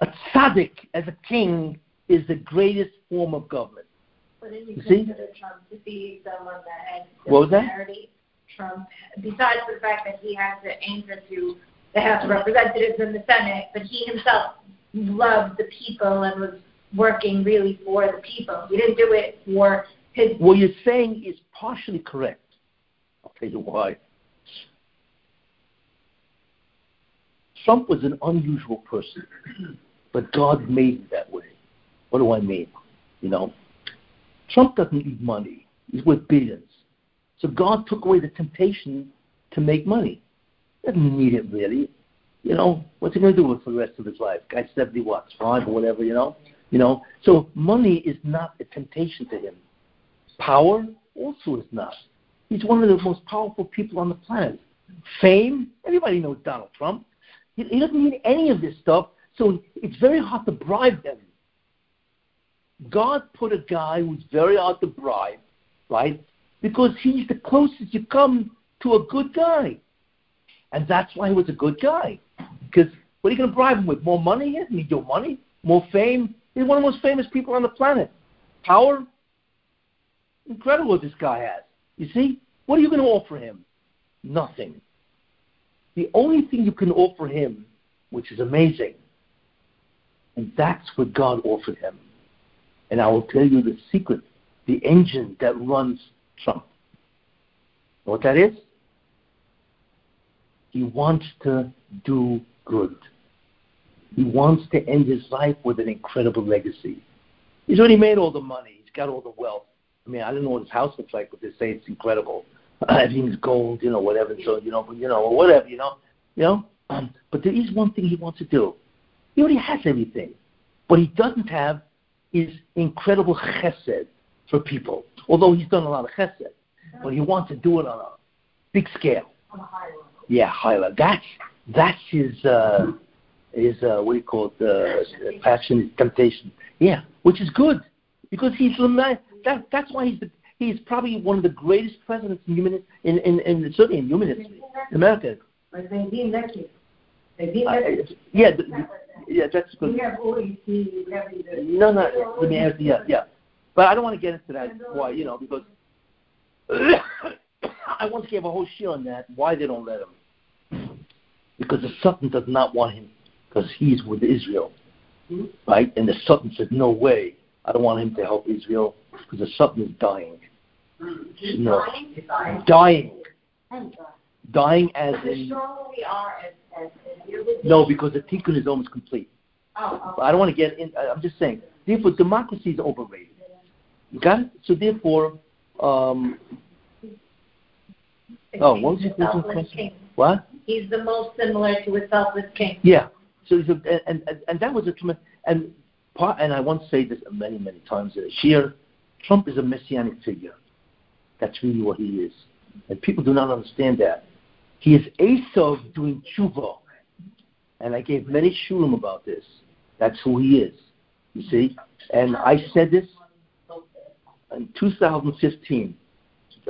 A tzaddik as a king is the greatest form of government. But didn't you You see? consider Trump to be someone that What was that? Trump, besides the fact that he has to answer to the House of Representatives and the Senate, but he himself loved the people and was working really for the people. He didn't do it for his. What you're saying is partially correct. I'll tell you why. Trump was an unusual person, but God made him that way. What do I mean? You know, Trump doesn't need money. He's worth billions. So God took away the temptation to make money. Doesn't need it really. You know, what's he going to do for the rest of his life? Guy's 70 watts, five or whatever, you know? You know, so money is not a temptation to him. Power also is not. He's one of the most powerful people on the planet. Fame, everybody knows Donald Trump. He, he doesn't need any of this stuff, so it's very hard to bribe him. God put a guy who's very hard to bribe, right? Because he's the closest you come to a good guy. And that's why he was a good guy. Because what are you going to bribe him with? More money? He doesn't need your money. More fame? He's one of the most famous people on the planet. Power? Incredible what this guy has. You see? What are you going to offer him? Nothing. The only thing you can offer him, which is amazing, and that's what God offered him. And I will tell you the secret, the engine that runs Trump. Know what that is? He wants to do good. He wants to end his life with an incredible legacy. He's already made all the money. He's got all the wealth. I mean, I don't know what his house looks like, but they say it's incredible. Everything's gold, you know, whatever. So you know, you know, or whatever, you know, you know. Um, but there is one thing he wants to do. He already has everything. What he doesn't have is incredible chesed for people. Although he's done a lot of chesed, but he wants to do it on a big scale. On a high level. Yeah, high level. That's that's his uh, his uh, what do you call it? Uh, passion, temptation. Yeah, which is good because he's that that's why he's the, he's probably one of the greatest presidents in human in in, in certainly in human history in America. Mas vem vir daqui. Vem vir Uh, yeah, the, yeah, that's good. We have OECD, we have the. No, no, let me answer. Yeah, yeah. But I don't want to get into that. Why, you know, because I once gave a whole shiur on that. Why they don't let him? Because the Sultan does not want him because he's with Israel, right? And the Sultan said, "No way, I don't want him to help Israel because the Sultan is dying, No. dying, dying as The in we are as, as, no, because the tikkun is almost complete. Oh, I don't want to get in. I'm just saying. Therefore, democracy is overrated. You got it? So therefore, um, oh. oh, what was your question? What? He's the most similar to a selfless king. Yeah. So he's a, and, and and that was a tremendous and part. And I once say this many many times. Here, Trump is a messianic figure. That's really what he is, and people do not understand that. He is Esav doing tshuva, and I gave many shurim about this. That's who he is. You see? And I said this in 2015,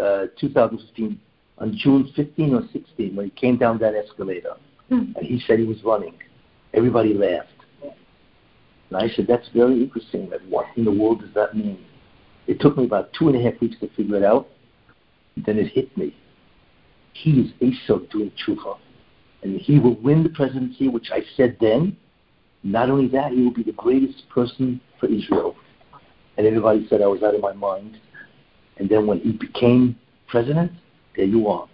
uh, 2015, on June 15 or 16, when he came down that escalator, Hmm. and he said he was running. Everybody laughed. And I said, that's very interesting. Like, what in the world does that mean? It took me about two and a half weeks to figure it out. Then it hit me. He is Esau doing tshuva. And he will win the presidency, which I said then. Not only that, he will be the greatest person for Israel. And everybody said I was out of my mind. And then when he became president, there you are.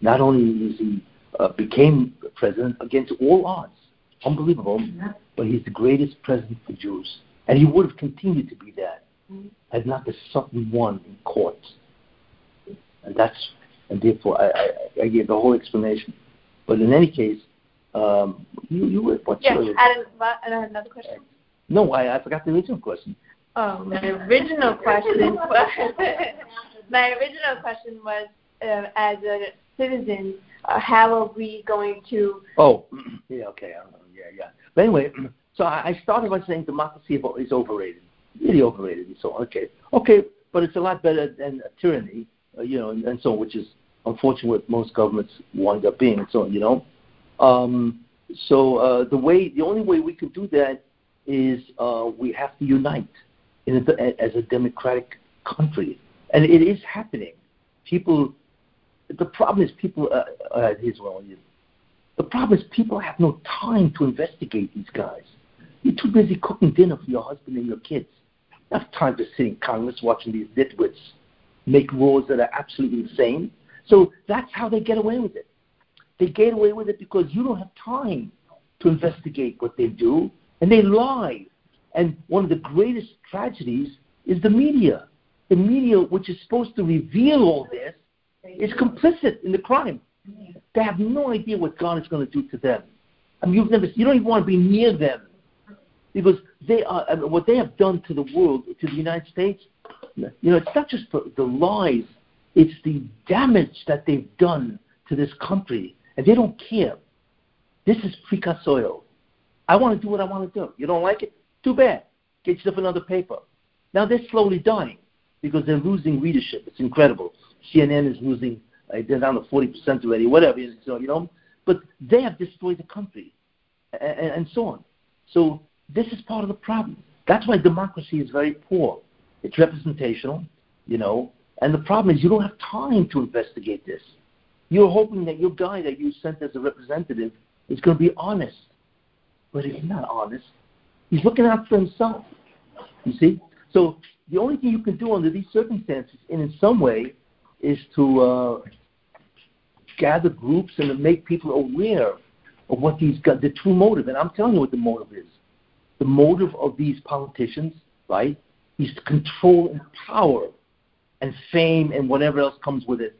Not only is he uh, became president against all odds, unbelievable, but he's the greatest president for Jews. And he would have continued to be that had not the Satan won in court. And that's, and therefore I, I, I gave the whole explanation. But in any case, um, you, you were, what's Yeah, your, and I had another question. no, I, I forgot the original question. Oh, my original question was my original question was uh, as a citizen, uh, how are we going to? Oh, yeah, okay, yeah, yeah. But anyway, so I I started by saying democracy is overrated, really overrated, and so on. Okay, okay, but it's a lot better than tyranny, uh, you know, and, and so on, which is unfortunately what most governments wind up being, and so on, you know. Um, so uh, the way, the only way we can do that is uh, we have to unite in a, as a democratic country, and it is happening. People, the problem is people. Uh, uh, here's what I. The problem is people have no time to investigate these guys. You're too busy cooking dinner for your husband and your kids. You have time to sit in Congress watching these nitwits make laws that are absolutely insane. So that's how they get away with it. They get away with it because you don't have time to investigate what they do, and they lie. And one of the greatest tragedies is the media. The media, which is supposed to reveal all this, is complicit in the crime. They have no idea what God is going to do to them. I mean, you've never, you don't even want to be near them because they are I mean, what they have done to the world, to the United States. You know, it's not just the, the lies; it's the damage that they've done to this country, and they don't care. This is Perikas. I want to do what I want to do. You don't like it? Too bad. Get yourself another paper. Now they're slowly dying because they're losing readership. It's incredible. CNN is losing. Uh, they're down to forty percent already. Whatever. So you know, but they have destroyed the country, and, and so on. So this is part of the problem. That's why democracy is very poor. It's representational, you know, and the problem is you don't have time to investigate this. You're hoping that your guy that you sent as a representative is going to be honest, but he's not honest. He's looking out for himself. You see? So the only thing you can do under these circumstances, and in some way, is to uh, gather groups and to make people aware of what these got the true motive. And I'm telling you what the motive is. The motive of these politicians, right, is to control and power and fame and whatever else comes with it.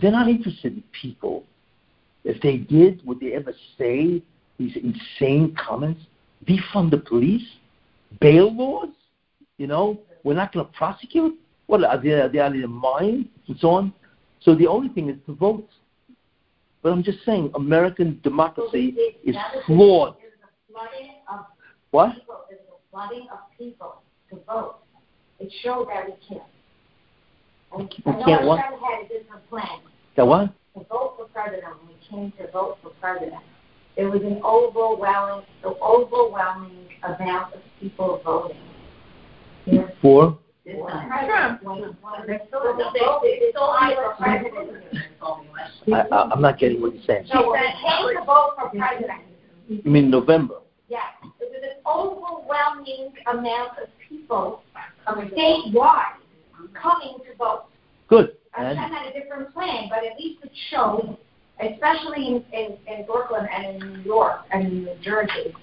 They're not interested in people. If they did, would they ever say these insane comments? Defund the police? Bail laws? You know, we're not going to prosecute? What are they, are they out of their mind? And so on. So the only thing is to vote. But I'm just saying, American democracy is flawed. What? people, there's a flooding of people to vote. It showed that we can't. And We I know can't what? had a different plan. That what? To vote for president, we came to vote for president, there was an overwhelming, the overwhelming amount of people voting. For? for time. president, when- when they still voted, it's only for president. I, I, I'm not getting what you're saying. When it came to vote for president, You mean November? Yes, it was an overwhelming amount of people statewide coming to vote. Good. I And had a different plan, but at least it showed, especially in, in, in Brooklyn and in New York and in New Jersey,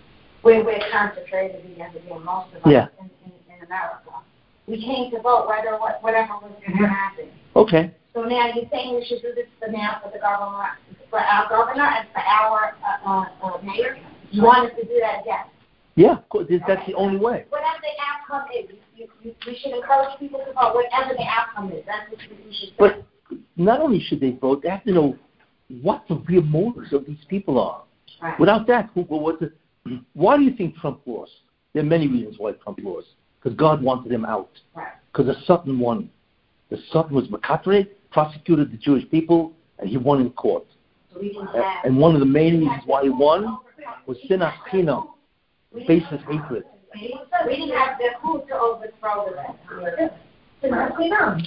where we're concentrated again, again, most of us Yeah. in America. We came to vote whether what whatever was going to happen. okay. So now you're saying we should do this for now for the governor, for our governor and for our uh, uh, uh, mayor? You want us to do that again? Yeah, of course, that's the only way. Whatever the outcome is, you, you, we should encourage people to vote, whatever the outcome is, that's what we should say. But not only should they vote, they have to know what the real motives of these people are. Right. Without that, who, what the, why do you think Trump lost? There are many reasons why Trump lost. Because God wanted him out. Because the Satan won. The Satan was Makatre, prosecuted the Jewish people, and he won in court. We have. And one of the main reasons why he won was Sinas Chinam, We faceless hatred. We didn't have the who to overthrow the rest. So now, clean up.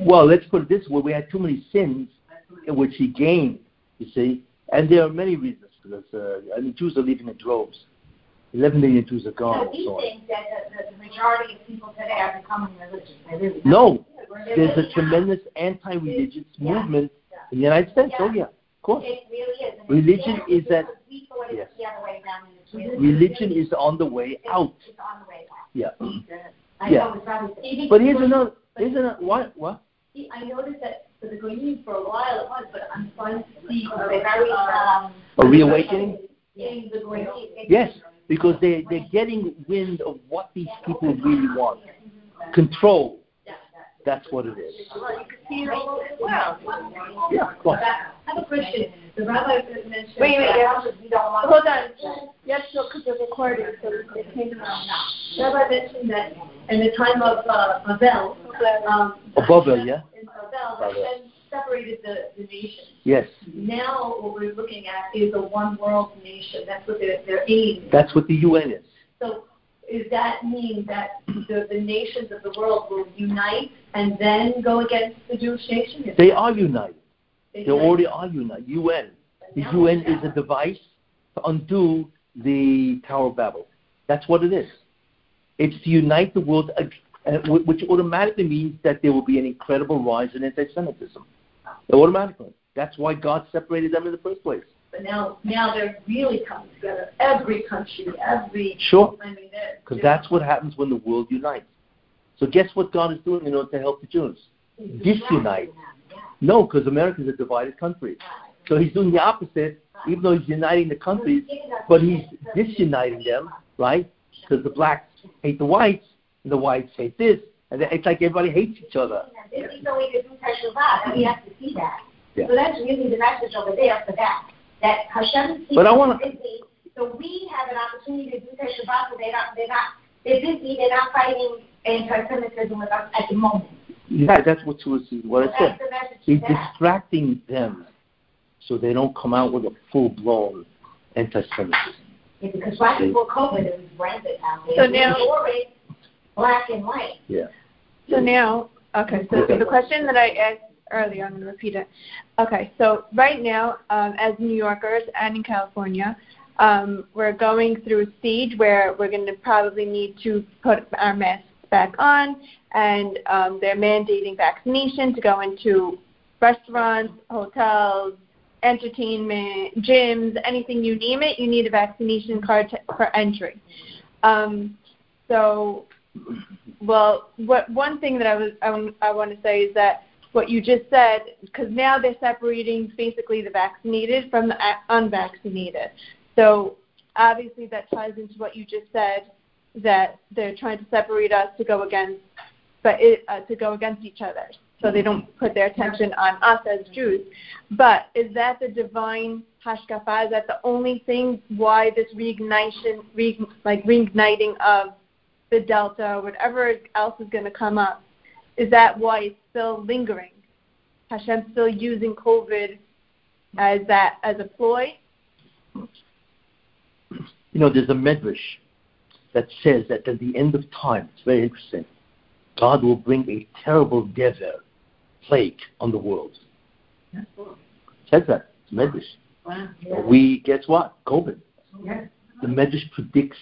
Well, let's put it this way: we had too many sins, in which he gained. You see, and there are many reasons for this. Uh, I mean, Jews are leaving in droves. Eleven million Jews are gone. We so on. think that the, the majority of people today are becoming religious. They really. No, there's a tremendous anti-religious Yeah. movement in the United States. Oh yeah, of course. It really is. And Religion is that- because We thought it was Yes. the way around. and it's really- Religion is on the way out. It's on the way out. Yeah. I Yeah. know it's obviously. But here's another. Here's another. What? What? I noticed that for the Goyim for a while it was, but I'm starting to see a very, um. A reawakening? In the. Yes, because they they're getting wind of what these people really want. Control. That's what it is. Yeah, of course. I have a question. The rabbi mentioned. Wait, wait, yeah. we don't want- Hold on. Yes, because it's recording, so it came out. Rabbi mentioned that in the time of uh, Babel, um. Babel, yeah? In Babel, separated the, the nations. Yes, Now, what we're looking at is a one world nation. That's what they're, they're aiming. that's what the UN is. So, does that mean that the, the nations of the world will unite and then go against the Jewish nation? Is They are united. They unite? already are united. UN. The UN is a device to undo the Tower of Babel. That's what it is. It's to unite the world, uh, which automatically means that there will be an incredible rise in anti-Semitism. Automatically. That's why God separated them in the first place. But now, now they're really coming together. Every country, every. Sure. I mean. Because that's what happens when the world unites. So guess what God is doing in order to help the Jews? Disunite. No, because America is a divided country. So he's doing the opposite, even though he's uniting the countries, but he's disuniting them, right? Because the blacks hate the whites, and the whites hate this, it's like everybody hates each other. This is the way to do Teshuvah, and we have to see that. Yeah. So that's really the message over there for that. That Hashem is But I wanna- busy, so we have an opportunity to do Teshuvah, so they're not, they're not, they're busy, they're not fighting anti-Semitism with us at the moment. Yeah, that's what was what I said. He's distracting them so they don't come out with a full-blown anti-Semitism. Yeah, because right before COVID, it was rampant out there. So now- We saw it black and white. Yeah. So now, okay, so the question that I asked earlier, I'm going to repeat it. Okay, so right now, um, as New Yorkers and in California, um, we're going through a stage where we're going to probably need to put our masks back on, and um, they're mandating vaccination to go into restaurants, hotels, entertainment, gyms, anything you name it, you need a vaccination card to, for entry. Um, so well, what one thing that I was I, want- I want to say is that what you just said, because now they're separating basically the vaccinated from the unvaccinated. So obviously that ties into what you just said that they're trying to separate us to go against, but it, uh, to go against each other, so they don't put their attention on us as Jews. But is that the divine hashkafa? Is that the only thing why this reignition, re, like reigniting of the delta or whatever else is going to come up, is that why it's still lingering? Hashem's still using COVID as that as a ploy? You know, there's a medrash that says that at the end of time, it's very interesting, God will bring a terrible dever, plague on the world. It says that. It's medrash. Wow. We, guess what? COVID. Yeah. The medrash predicts,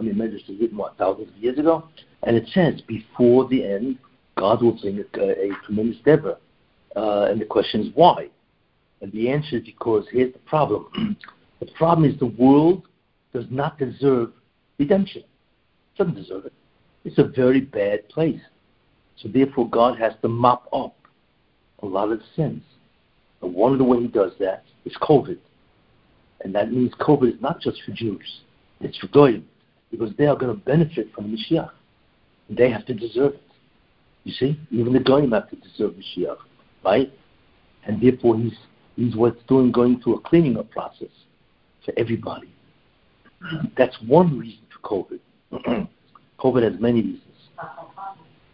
I mean, is written, what, thousands of years ago? And it says, before the end, God will bring a, a tremendous dever. Uh, and the question is why? And the answer is because here's the problem. the problem is the world does not deserve redemption. It doesn't deserve it. It's a very bad place. So therefore, God has to mop up a lot of sins. And one of the ways He does that is COVID. And that means COVID is not just for Jews. It's for Goyim. Because they are going to benefit from Mashiach. They have to deserve it. You see? Even the Goyim have to deserve Mashiach. Right? And therefore, He's, he's what's doing, going through a cleaning up process for everybody. That's one reason for COVID. COVID has many reasons.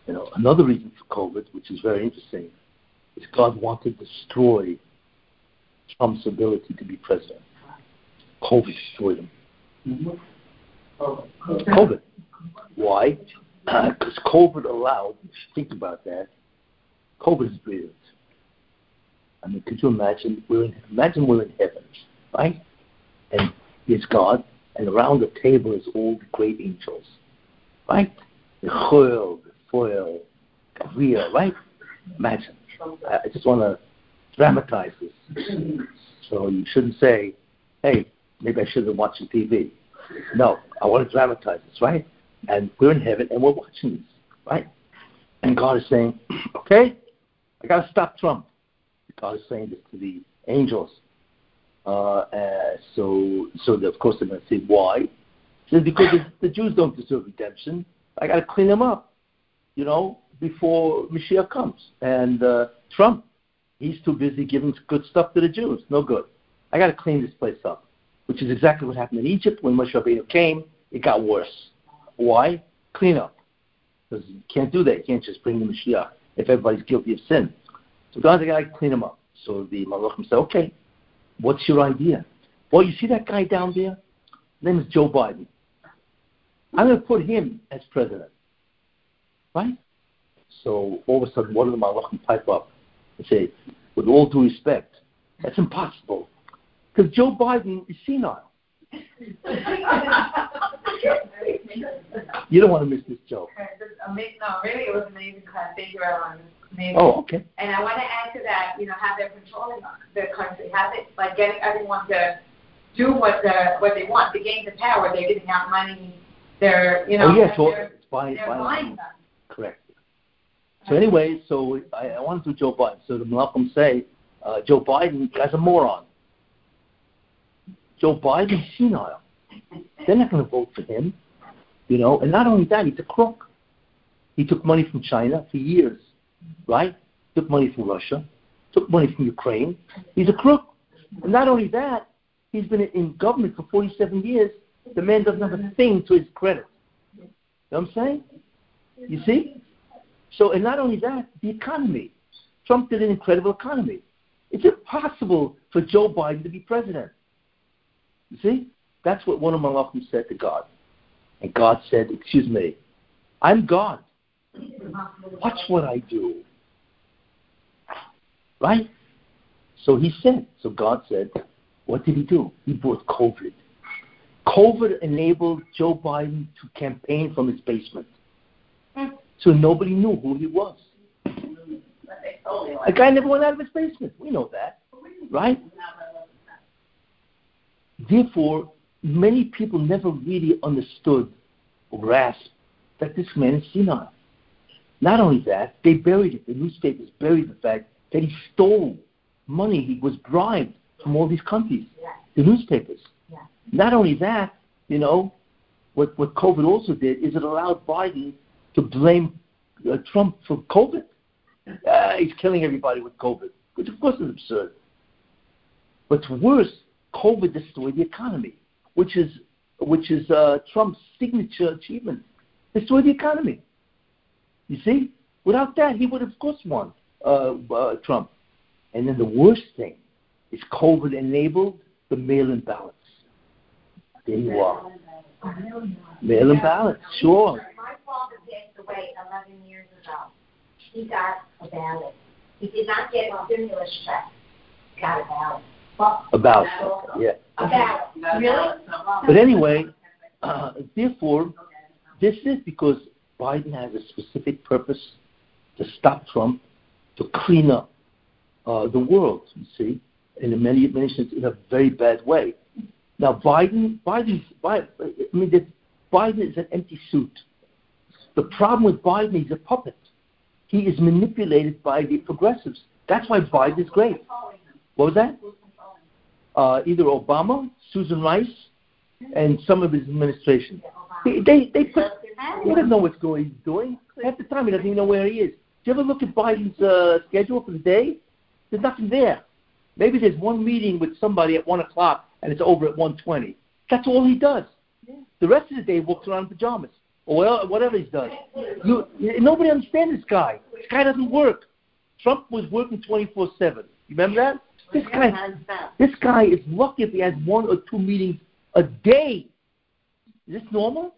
You know, another reason for COVID, which is very interesting, is God wanted to destroy Trump's ability to be president. COVID destroyed him. Mm-hmm. COVID. Why? Because COVID allowed, think about that, COVID is brilliant. I mean, could you imagine? We're in, imagine we're in heaven, right? And there's God, and around the table is all the great angels, right? The Chol, the Foil, Gabriel, right? Imagine. I just want to dramatize this. So you shouldn't say, hey, maybe I should have watched the TV. No, I want to dramatize this, right? And we're in heaven and we're watching this, right? And God is saying, okay, I got to stop Trump. God is saying this to the angels. Uh, so, so the, of course they're going to say, why? Says, because the, the Jews don't deserve redemption. I got to clean them up, you know, before Mashiach comes. And uh, Trump, he's too busy giving good stuff to the Jews. No good. I got to clean this place up, which is exactly what happened in Egypt when Moshe Rabbeinu came. It got worse. Why? Clean up. Because you can't do that. You can't just bring the Mashiach if everybody's guilty of sin. So God's got to clean them up. So the Malachim said, okay, what's your idea? Well, you see that guy down there? His name is Joe Biden. I'm going to put him as president. Right? So all of a sudden, one of the Malachim pipe up and say, with all due respect, that's impossible. Because Joe Biden is senile. you don't want to miss this joke. No, really, it was amazing class. Thank you. Amazing. Oh, okay. And I want to add to that, you know, how they're controlling the country, how they like getting everyone to do what the what they want, to gain the power. They're giving out money. They're, you know, oh, yeah, so they're, it's buying, they're buying. buying them. Correct. So anyway, so I, I want to do Joe Biden. So the Malachim say, uh, Joe Biden guy's a moron. Joe Biden's senile. They're not going to vote for him, you know. And not only that, he's a crook. He took money from China for years, right? Took money from Russia, took money from Ukraine. He's a crook. And not only that, he's been in government for 47 years. The man doesn't have a thing to his credit. You know what I'm saying? You see? So, and not only that, the economy. Trump did an incredible economy. It's impossible for Joe Biden to be president. You see? That's what one of Malachim said to God. And God said, Excuse me, I'm God. Watch what I do. Right? So he said, so God said, what did he do? He brought COVID. COVID enabled Joe Biden to campaign from his basement. So nobody knew who he was. The guy never went out of his basement. We know that. Right? Therefore, many people never really understood or grasped that this man is senile. Not only that, they buried it. The newspapers buried the fact that he stole money. He was bribed from all these countries. Yeah. The newspapers. Yeah. Not only that, you know, what, what COVID also did is it allowed Biden to blame uh, Trump for COVID. Uh, he's killing everybody with COVID, which of course is absurd. What's worse, COVID destroyed the economy, which is which is uh, Trump's signature achievement. Destroyed the economy. You see, without that, he would have, of course, won uh, uh, Trump. And then the worst thing is COVID enabled the mail-in ballots. There you are. Mail-in ballots, sure. My father passed away 11 years ago. He got a ballot. He did not get a stimulus check. He got a ballot. About, yeah. a ballot. Really? But anyway, uh, therefore, this is because Biden has a specific purpose to stop Trump, to clean up uh, the world, you see, in a many nations in a very bad way. Now, Biden, Biden's, Biden, I mean, the, Biden is an empty suit. The problem with Biden, he's a puppet. He is manipulated by the progressives. That's why Biden is great. What was that? Uh, either Obama, Susan Rice, and some of his administration. They, they, they put, he doesn't know what's going, he's doing. Half the time, he doesn't even know where he is. Do you ever look at Biden's uh, schedule for the day? There's nothing there. Maybe there's one meeting with somebody at one o'clock and it's over at one twenty. That's all he does. The rest of the day, he walks around in pajamas or whatever he's done. You, nobody understands this guy. This guy doesn't work. Trump was working 24 7. You remember that? This guy, this guy is lucky if he has one or two meetings a day. Is this normal?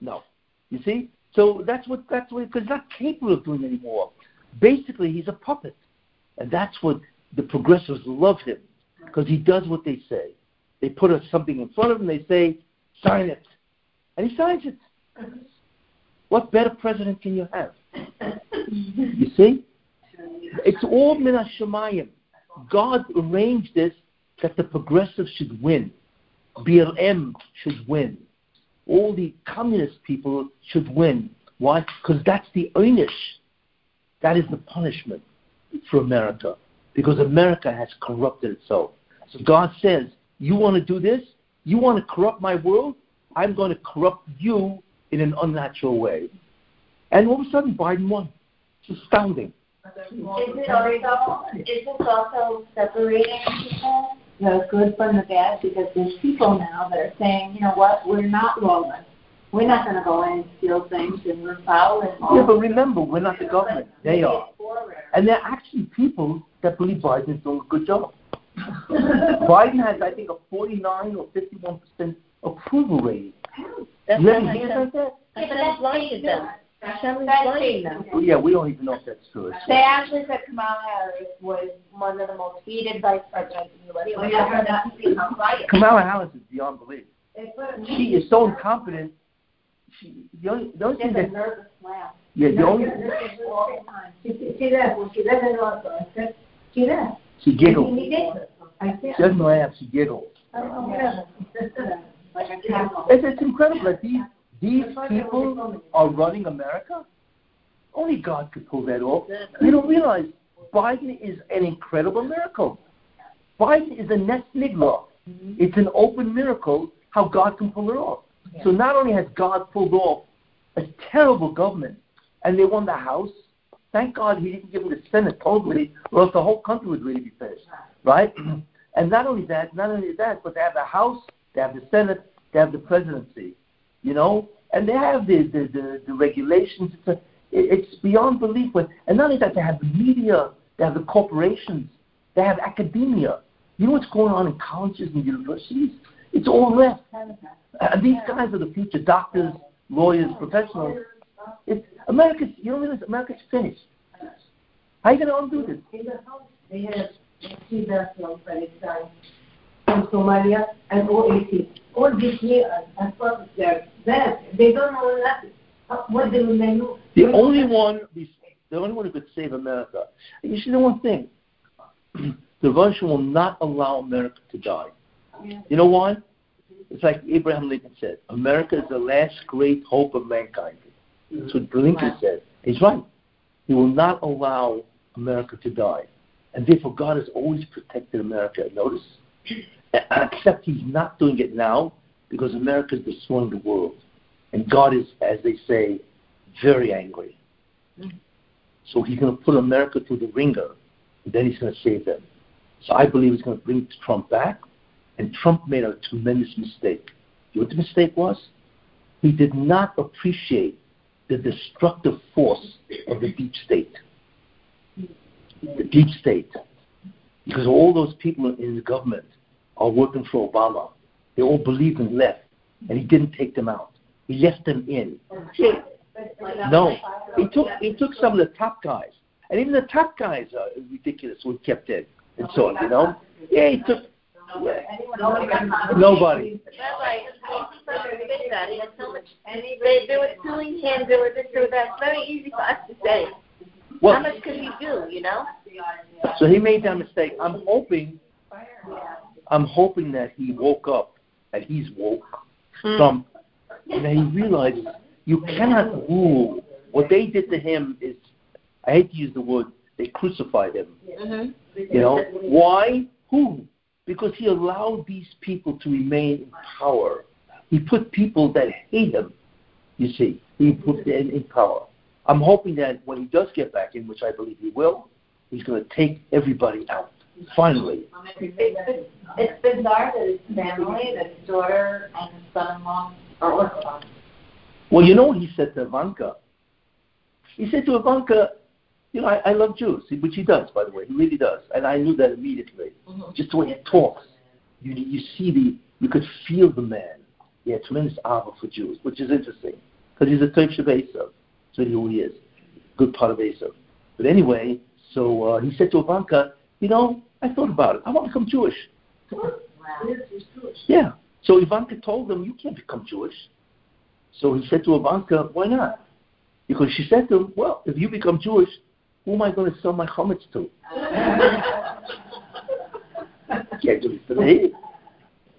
No. You see? So that's what that's what because he's not capable of doing anymore. Basically, he's a puppet, and that's what the progressives love him because he does what they say. They put us something in front of him. They say, "Sign it," and he signs it. What better president can you have? You see? It's all min Shemayim. God arranged this that the progressives should win. BLM should win. All the communist people should win. Why? Because that's the einish. That is the punishment for America. Because America has corrupted itself. So God says, You want to do this? You want to corrupt my world? I'm going to corrupt you in an unnatural way. And all of a sudden, Biden won. It's astounding. Is it also, is this also separating people, the good from the bad? Because there's people now that are saying, you know what, we're not lawless. We're not going to go in and steal things and we're foul and Yeah, but remember, we're not the government. They are. And there are actually people that believe Biden is doing a good job. Biden has, I think, a 49 or 51% approval rating. That's You what ever hear about that? I said I'm blinded them. Hashem is them. Yeah, we don't even know if that's true. It's- They actually said Kamala Harris was one of the most hated vice presidents in the U.S. Oh, yeah, I heard that. become fired. Kamala Harris is beyond belief. She is so incompetent. She, the only, the only Just thing a that, nervous laugh. yeah, the only, all the time. She, she does, when she doesn't know it, so she does. she giggles. I see. She doesn't laugh, she giggles. Like a. It's, it's incredible that these, these people are running America. Only God could pull that off. You don't realize Biden is an incredible miracle. Biden is a nes nigla. It's an open miracle how God can pull it off. So not only has God pulled off a terrible government, and they won the House, thank God he didn't give them the Senate totally, or else the whole country would really be finished, right? And not only that, not only that, but they have the House, they have the Senate, they have the presidency, you know, and they have the the, the, the regulations. It's, a, it's beyond belief. But, and not only that, they have the media, they have the corporations, they have academia. You know what's going on in colleges and universities? It's all left. Uh, these guys are the future doctors, lawyers, professionals. It's, America's, you don't realize America's finished. How are you going to undo this? From Somalia, and OAC. All these here are, are part of their, that, they don't know nothing. What they will know. The only one, the only one who could save America. And you should know one thing: the Russian will not allow America to die. You know why? It's like Abraham Lincoln said: America is the last great hope of mankind. That's what mm-hmm. Lincoln said. He's right. He will not allow America to die, and therefore God has always protected America. Notice, except He's not doing it now because America is destroying the world, and God is, as they say, very angry. Mm-hmm. So he's going to put America through the ringer, and then he's going to save them. So I believe he's going to bring Trump back, and Trump made a tremendous mistake. You know what the mistake was? He did not appreciate the destructive force of the deep state. The deep state. Because all those people in the government are working for Obama. They all believe in left, and he didn't take them out. He left them in. No, he took he took some of the top guys, and even the top guys are ridiculous. He kept in and so on, you know. Yeah, he took. Yeah. Nobody. Rabbi, say that. He had so much. They, they were suing him. They were this, they were that. It's very easy for us to say. How much could he do? You know. so he made that mistake. I'm hoping, I'm hoping that he woke up, that he's woke from, and that he realizes you cannot rule. What they did to him is, I hate to use the word, they crucified him. Mm-hmm. You know why? Who? Because he allowed these people to remain in power. He put people that hate him. You see, he put them in power. I'm hoping that when he does get back in, which I believe he will, he's going to take everybody out. Finally, It's bizarre that his family, that his daughter and his son-in-law Or Orthodox. Well, you know what he said to Ivanka? He said to Ivanka, you know, I, I love Jews, which he does, by the way. He really does. And I knew that immediately. Mhm. Just the way he talks. You, you see the, you could feel the man. He had tremendous ava for Jews, which is interesting. Because he's a Toiv Sheb Esav. That's who he is. Good part of Esav. But anyway, so uh, he said to Ivanka, you know, I thought about it. I want to become Jewish. Wow. Yeah. So Ivanka told him, you can't become Jewish. So he said to Ivanka, why not? Because she said to him, well, if you become Jewish, who am I going to sell my chametz to? can't do it to me.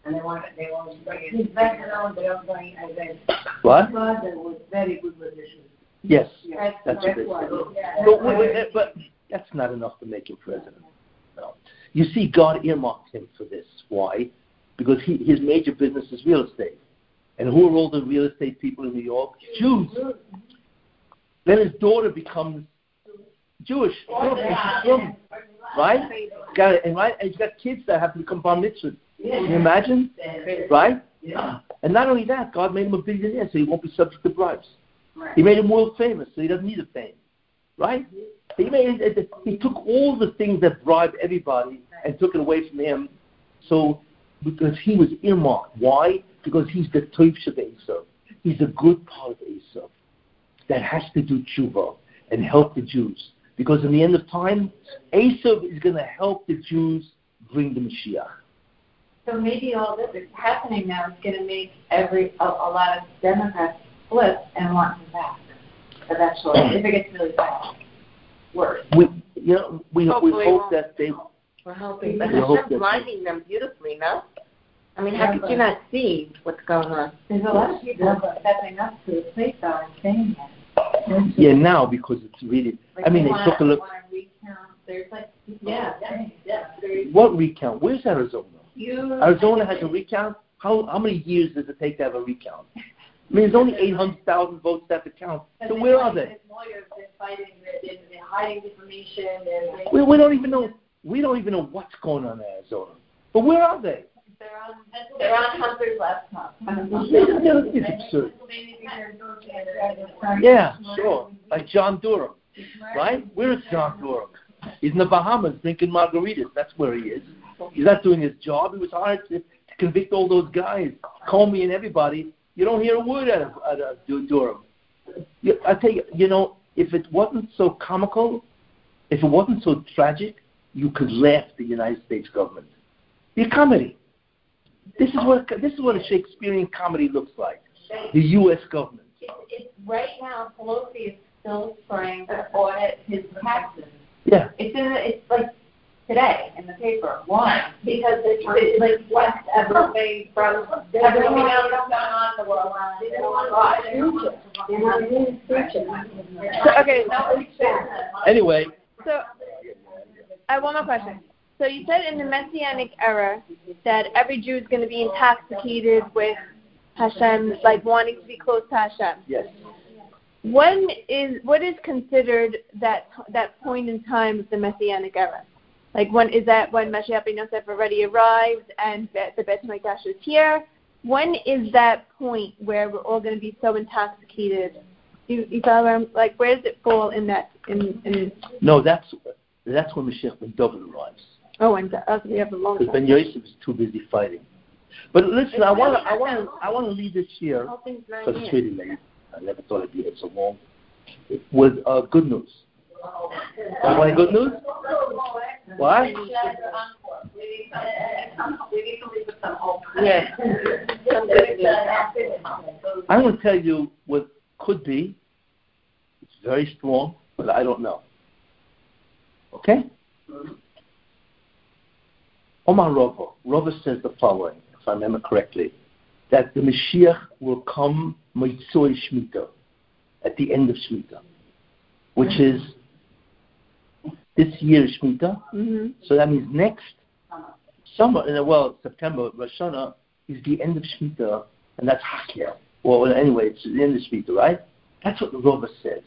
And they want, they want to bring it. His background, they are going, I. What? Father was very good musician. Yes. That's what they why. Yeah. But, but that's not enough to make him president. You see, God earmarked him for this. Why? Because he, his major business is real estate. And who are all the real estate people in New York? Jews. Then his daughter becomes Jewish. Right? Got it and right, and he's got kids that have to become bar mitzvahs. Can you imagine? Right? Yeah. And not only that, God made him a billionaire, so he won't be subject to bribes. He made him world famous, so he doesn't need the fame. Right? He made he took all the things that bribe everybody and took it away from him. So because he was earmarked. Why? Because he's the Toiv of Esav. He's a good part of Esav that has to do tshuva and help the Jews. Because in the end of time, Esav is going to help the Jews bring the Mashiach. So maybe all this is happening now is going to make every a, a lot of Democrats flip and want him back eventually if it gets really bad. Worse. We, you know, we, we hope that they We're hoping. But We hope Hashem's that- lighting them beautifully, no? I mean, how could you not see what's going on? There's a lot of people stepping up to the plate though and saying that. Yeah, now because it's really. Like I mean, they they took a look. Want to recount? There's like Yeah, yeah. What recount? Where's Arizona? you. Arizona has a recount. How how many years does it take to have a recount? I mean, there's only eight hundred thousand votes that to count. So where are they? Lawyers, they're fighting, they're, they're hiding information, We, we don't even know. We don't even know what's going on in Arizona. But where are they? they're on, they're on Hunter's laptop. It's absurd. Yeah, sure. Like John Durham, right? Where is John Durham? He's in the Bahamas drinking margaritas. That's where he is. He's not doing his job. He was hired to, to convict all those guys, Comey and everybody. You don't hear a word out of, out of Durham. You, I tell you, you know, if it wasn't so comical, if it wasn't so tragic, you could laugh at the United States government. The comedy. This is what this is what a Shakespearean comedy looks like. The U.S. government. It's, it's right now, Pelosi is still trying to audit his taxes. Yeah. It's in it's like today in the paper. Why? Because it's, it's like what everything from everything else that's going on in the world. They don't want They want his future. to Okay, Anyway, so I have one more question. So you said in the Messianic era that every Jew is going to be intoxicated with Hashem, like wanting to be close to Hashem. yes. When is what is considered that that point in time of the Messianic era? Like when is that when Mashiach ben Yosef already arrived and the Bet Hamikdash is here? When is that point where we're all going to be so intoxicated? You, you follow like where does it fall in that in, in No, that's that's when Mashiach ben David arrives. oh and uh, we have a long Because. Ben Yosef is too busy fighting. But listen, I want to I want to I want to leave this year Whole thing's nine because it's really late. I never thought it'd be here so long. With uh, good news. Want good news? What? Yes. Some good news. I'm going to tell you what could be. It's very strong, but I don't know. Okay? Omar Rava. Rava says the following, if I remember correctly, that the Mashiach will come Motzoi Shemitah, at the end of Shemitah, which is this year's Shemitah. hmm So that means next summer, well, September, Rosh Hashanah is the end of Shemitah, and that's Hakia. Well, anyway, it's the end of Shemitah, right? That's what the Rava says.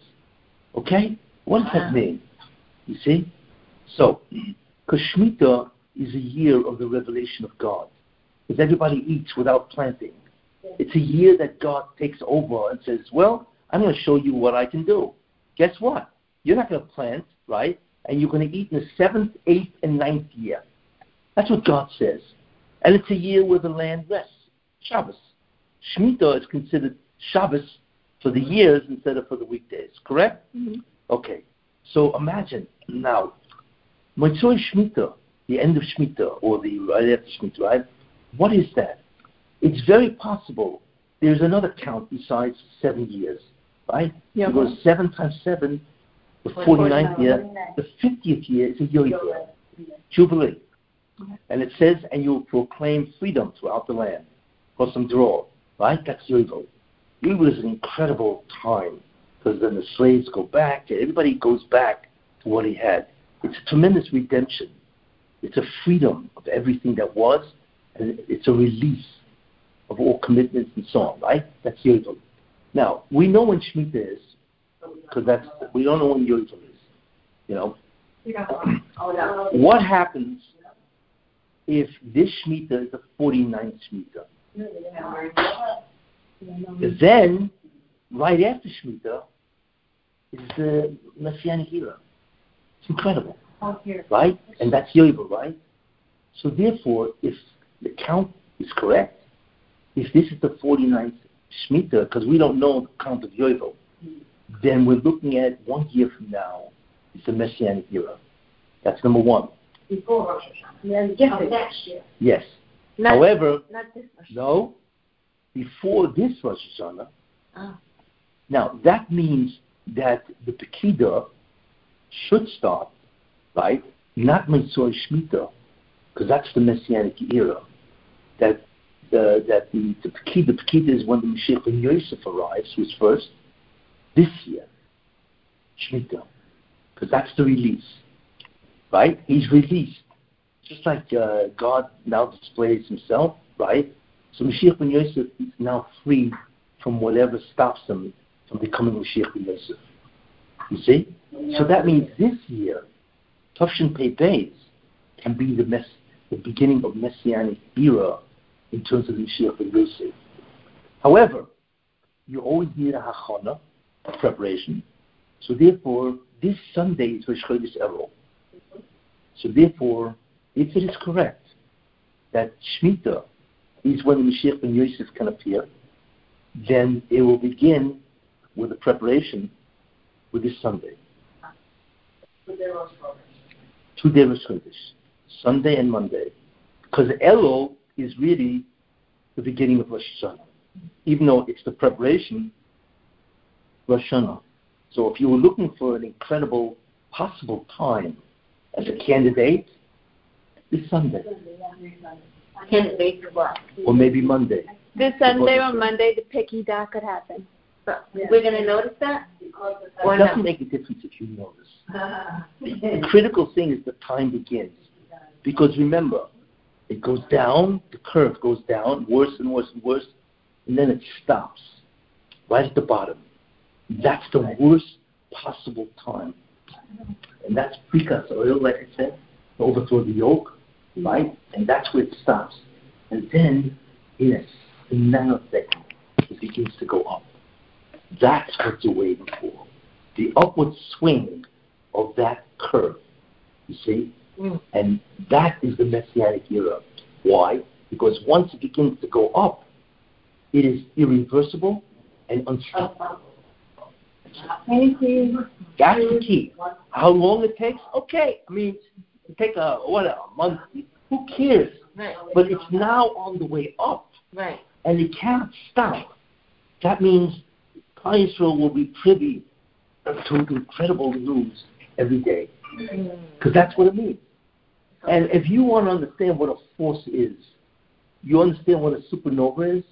Okay? What does that mean? You see? So, because Shemitah is a year of the revelation of God. Because everybody eats without planting. It's a year that God takes over and says, Well, I'm going to show you what I can do. Guess what? You're not going to plant, right? And you're going to eat in the seventh, eighth, and ninth year. That's what God says. And it's a year where the land rests. Shabbos. Shemitah is considered Shabbos for the years instead of for the weekdays, correct? Mm-hmm. Okay. So imagine now, Motzoi Shemitah, the end of Shemitah, or the right after Shemitah, right? What is that? It's very possible there's another count besides seven years, right? Yeah. Because seven times seven, the 49th year, the 50th year is a Yovel, Jubilee. And it says, and you will proclaim freedom throughout the land. For some draw, right? That's Yovel. Yovel is an incredible time because then the slaves go back, everybody goes back to what he had. It's a tremendous redemption. It's a freedom of everything that was, and it's a release of all commitments and so on, right? That's Yovel. Now, we know when Shemitah is, because that's, we don't know when Yovel is. You know, what happens if this Shemitah is the 49th Shemitah? Then, right after Shemitah, is the Messianic era. It's incredible, right? And that's Yovel, right? So therefore, if the count is correct, if this is the 49th Shemitah, because we don't know the count of Yovel, then we're looking at one year from now it's the Messianic era. That's number one. Before Rosh Hashanah. Of next year. Yes. Not, However, not this much. no, before this Rosh Hashanah. Ah. Now, that means that the Pekida should start, right? Not Mitzvah Shemitah, because that's the Messianic era. That uh, that the, the Pekida, the Pekida is when the Mashiach ben Yosef arrives, who's first, this year, Shemitah, because that's the release, right? He's released, just like uh, God now displays Himself, right? So Mashiach ben Yosef is now free from whatever stops him from becoming Mashiach ben Yosef. You see? So that means this year, Tof Shin Pei Beis can be the, mess, the beginning of Messianic era in terms of Mashiach ben Yosef. However, you always need a hachana, preparation. So therefore, this Sunday is Rosh Chodesh Elul. So therefore, if it is correct that Shemitah is when the Mashiach ben Yosef can appear, then it will begin with the preparation with this Sunday. Two days Rosh Chodesh, Sunday and Monday, because Elul is really the beginning of Rosh Hashanah, even though it's the preparation Rosh Hashanah. So if you were looking for an incredible possible time as a candidate, this Sunday Candidate for what? or maybe Monday. This Sunday or Monday, the picky dot could happen. But We're gonna notice that? Or It doesn't make a difference if you notice. The critical thing is the time begins. Because remember, it goes down, the curve goes down, worse and worse and worse, and then it stops right at the bottom. That's the worst possible time. And that's Perikas ol, like I said, to overthrow the yoke, right? And that's where it stops. And then, in a nanosecond, it begins to go up. That's what you're waiting for. The upward swing of that curve. You see? Mm. And that is the Messianic era. Why? Because once it begins to go up, it is irreversible and unstoppable. That's the key. How long it takes? Okay. I mean, it take a uh, what a month. Who cares? Right, But it's now on the way up, right. and it can't stop. That means Klal Yisrael will be privy to incredible news every day, mm. because that's what it means. And if you want to understand what a force is, you understand what a supernova is.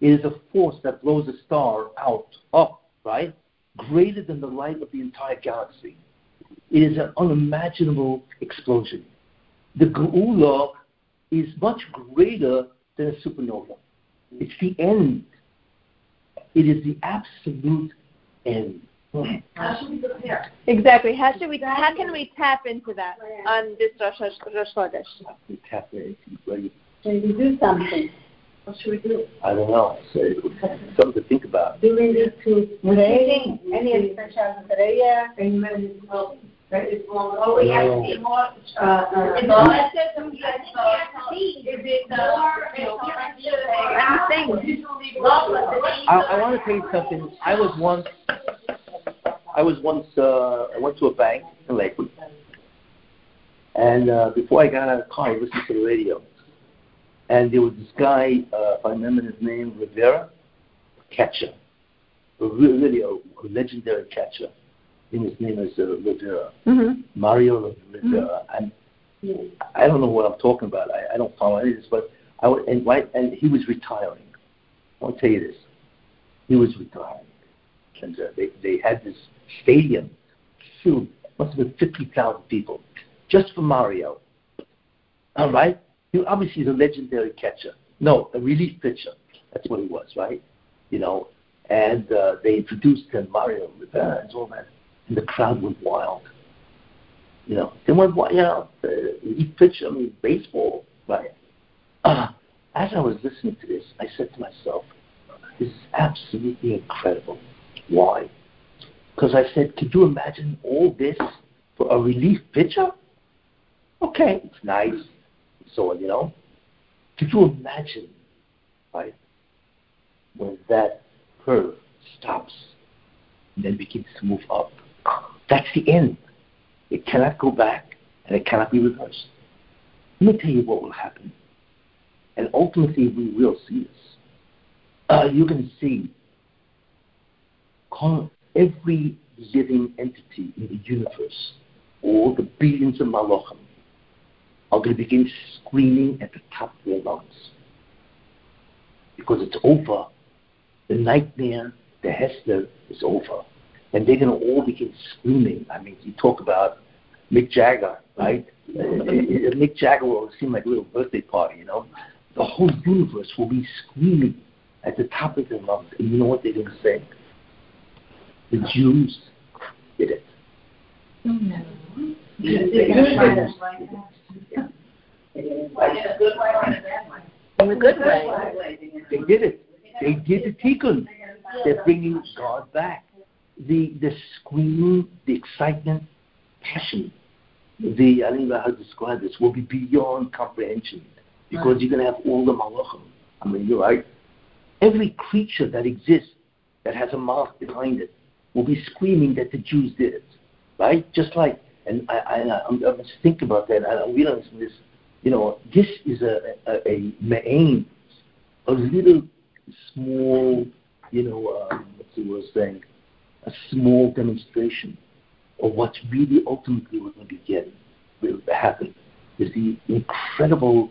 It is a force that blows a star out, up, right? Greater than the light of the entire galaxy. It is an unimaginable explosion. The Geula is much greater than a supernova. It's the end. It is the absolute end. How should we prepare? Exactly. How should we? How can we tap into that on this Rosh, Rosh Chodesh? We tap in, ready? Can you do something? What should we do? I don't know. So, something to think about. Do we need to pray? Any expressions of prayer? Amen. Very small. Oh, we have to be more, Uh, uh, it's all it says, we have to be, is it more, I'm saying, I, I want to tell you something. I was once, I was once, uh, I went to a bank in Lakewood, and uh, before I got out of the car, I listened to the radio, and there was this guy, uh, if I remember his name, Rivera, catcher, a re- really a, legendary catcher. I think his name is uh, Rivera, hmm Mario Rivera, and I don't know what I'm talking about. I, I don't follow any of this, but I would, and right, and he was retiring. I'll tell you this. He was retiring, and uh, they they had this stadium filled, must have been fifty thousand people, just for Mario. All right, he obviously is a legendary catcher. No, a relief pitcher. That's what he was, right? You know, and uh, they introduced him, Mario Rivera, and all that, and the crowd went wild. You know, they went wild. You know, uh, relief pitcher, I mean, baseball, right? Uh, as I was listening to this, I said to myself, this is absolutely incredible. Why? Because I said, could you imagine all this for a relief pitcher? Okay, it's nice, so you know. Could you imagine, right, when that curve stops and then begins to move up? That's the end. It cannot go back and it cannot be reversed. Let me tell you what will happen. And ultimately, we will see this. Uh, you can see every living entity in the universe, all the billions of malachim, are going to begin screaming at the top of their lungs. Because it's over. The nightmare, the Hester is over. And they're going to all begin screaming. I mean, you talk about Mick Jagger, right? Uh, uh, Mick Jagger will seem like a little birthday party, you know? The whole universe will be screaming at the top of their lungs. And you know what they're going to say? The Jews did it. In a good way. They did it. They did the tikkun. They're bringing God back. The the screaming, the excitement, passion, the I don't know how to describe this, will be beyond comprehension because you're going to have all the malachim. I mean, you're right. Every creature that exists that has a mouth behind it will be screaming that the Jews did it, right? Just like, and I, I, I'm, I'm just thinking about that. and I'm realizing this. You know, this is a a, a a little small, you know, um, what's the word saying, a small demonstration of what's really ultimately going to begin, will happen, is the incredible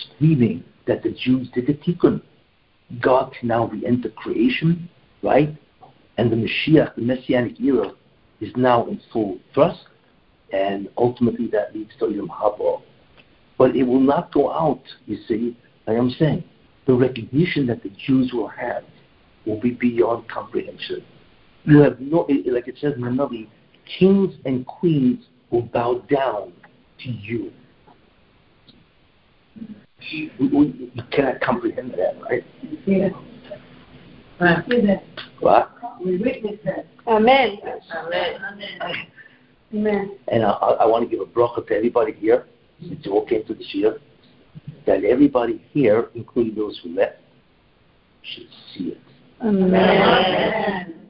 screaming that the Jews did the tikkun. God can now re-enter creation, right? And the Mashiach, the Messianic era, is now in full thrust, and ultimately that leads to Yom Haba. But it will not go out, you see, like I'm saying. The recognition that the Jews will have will be beyond comprehension. You have no, like it says in the Navi, kings and queens will bow down to you. We, we, we cannot comprehend that, right? Yeah. See that. What? We witness that. Amen. Amen. And I, I want to give a bracha to everybody here, since you all came to this year, that everybody here, including those who left, should see it. Amen. Amen.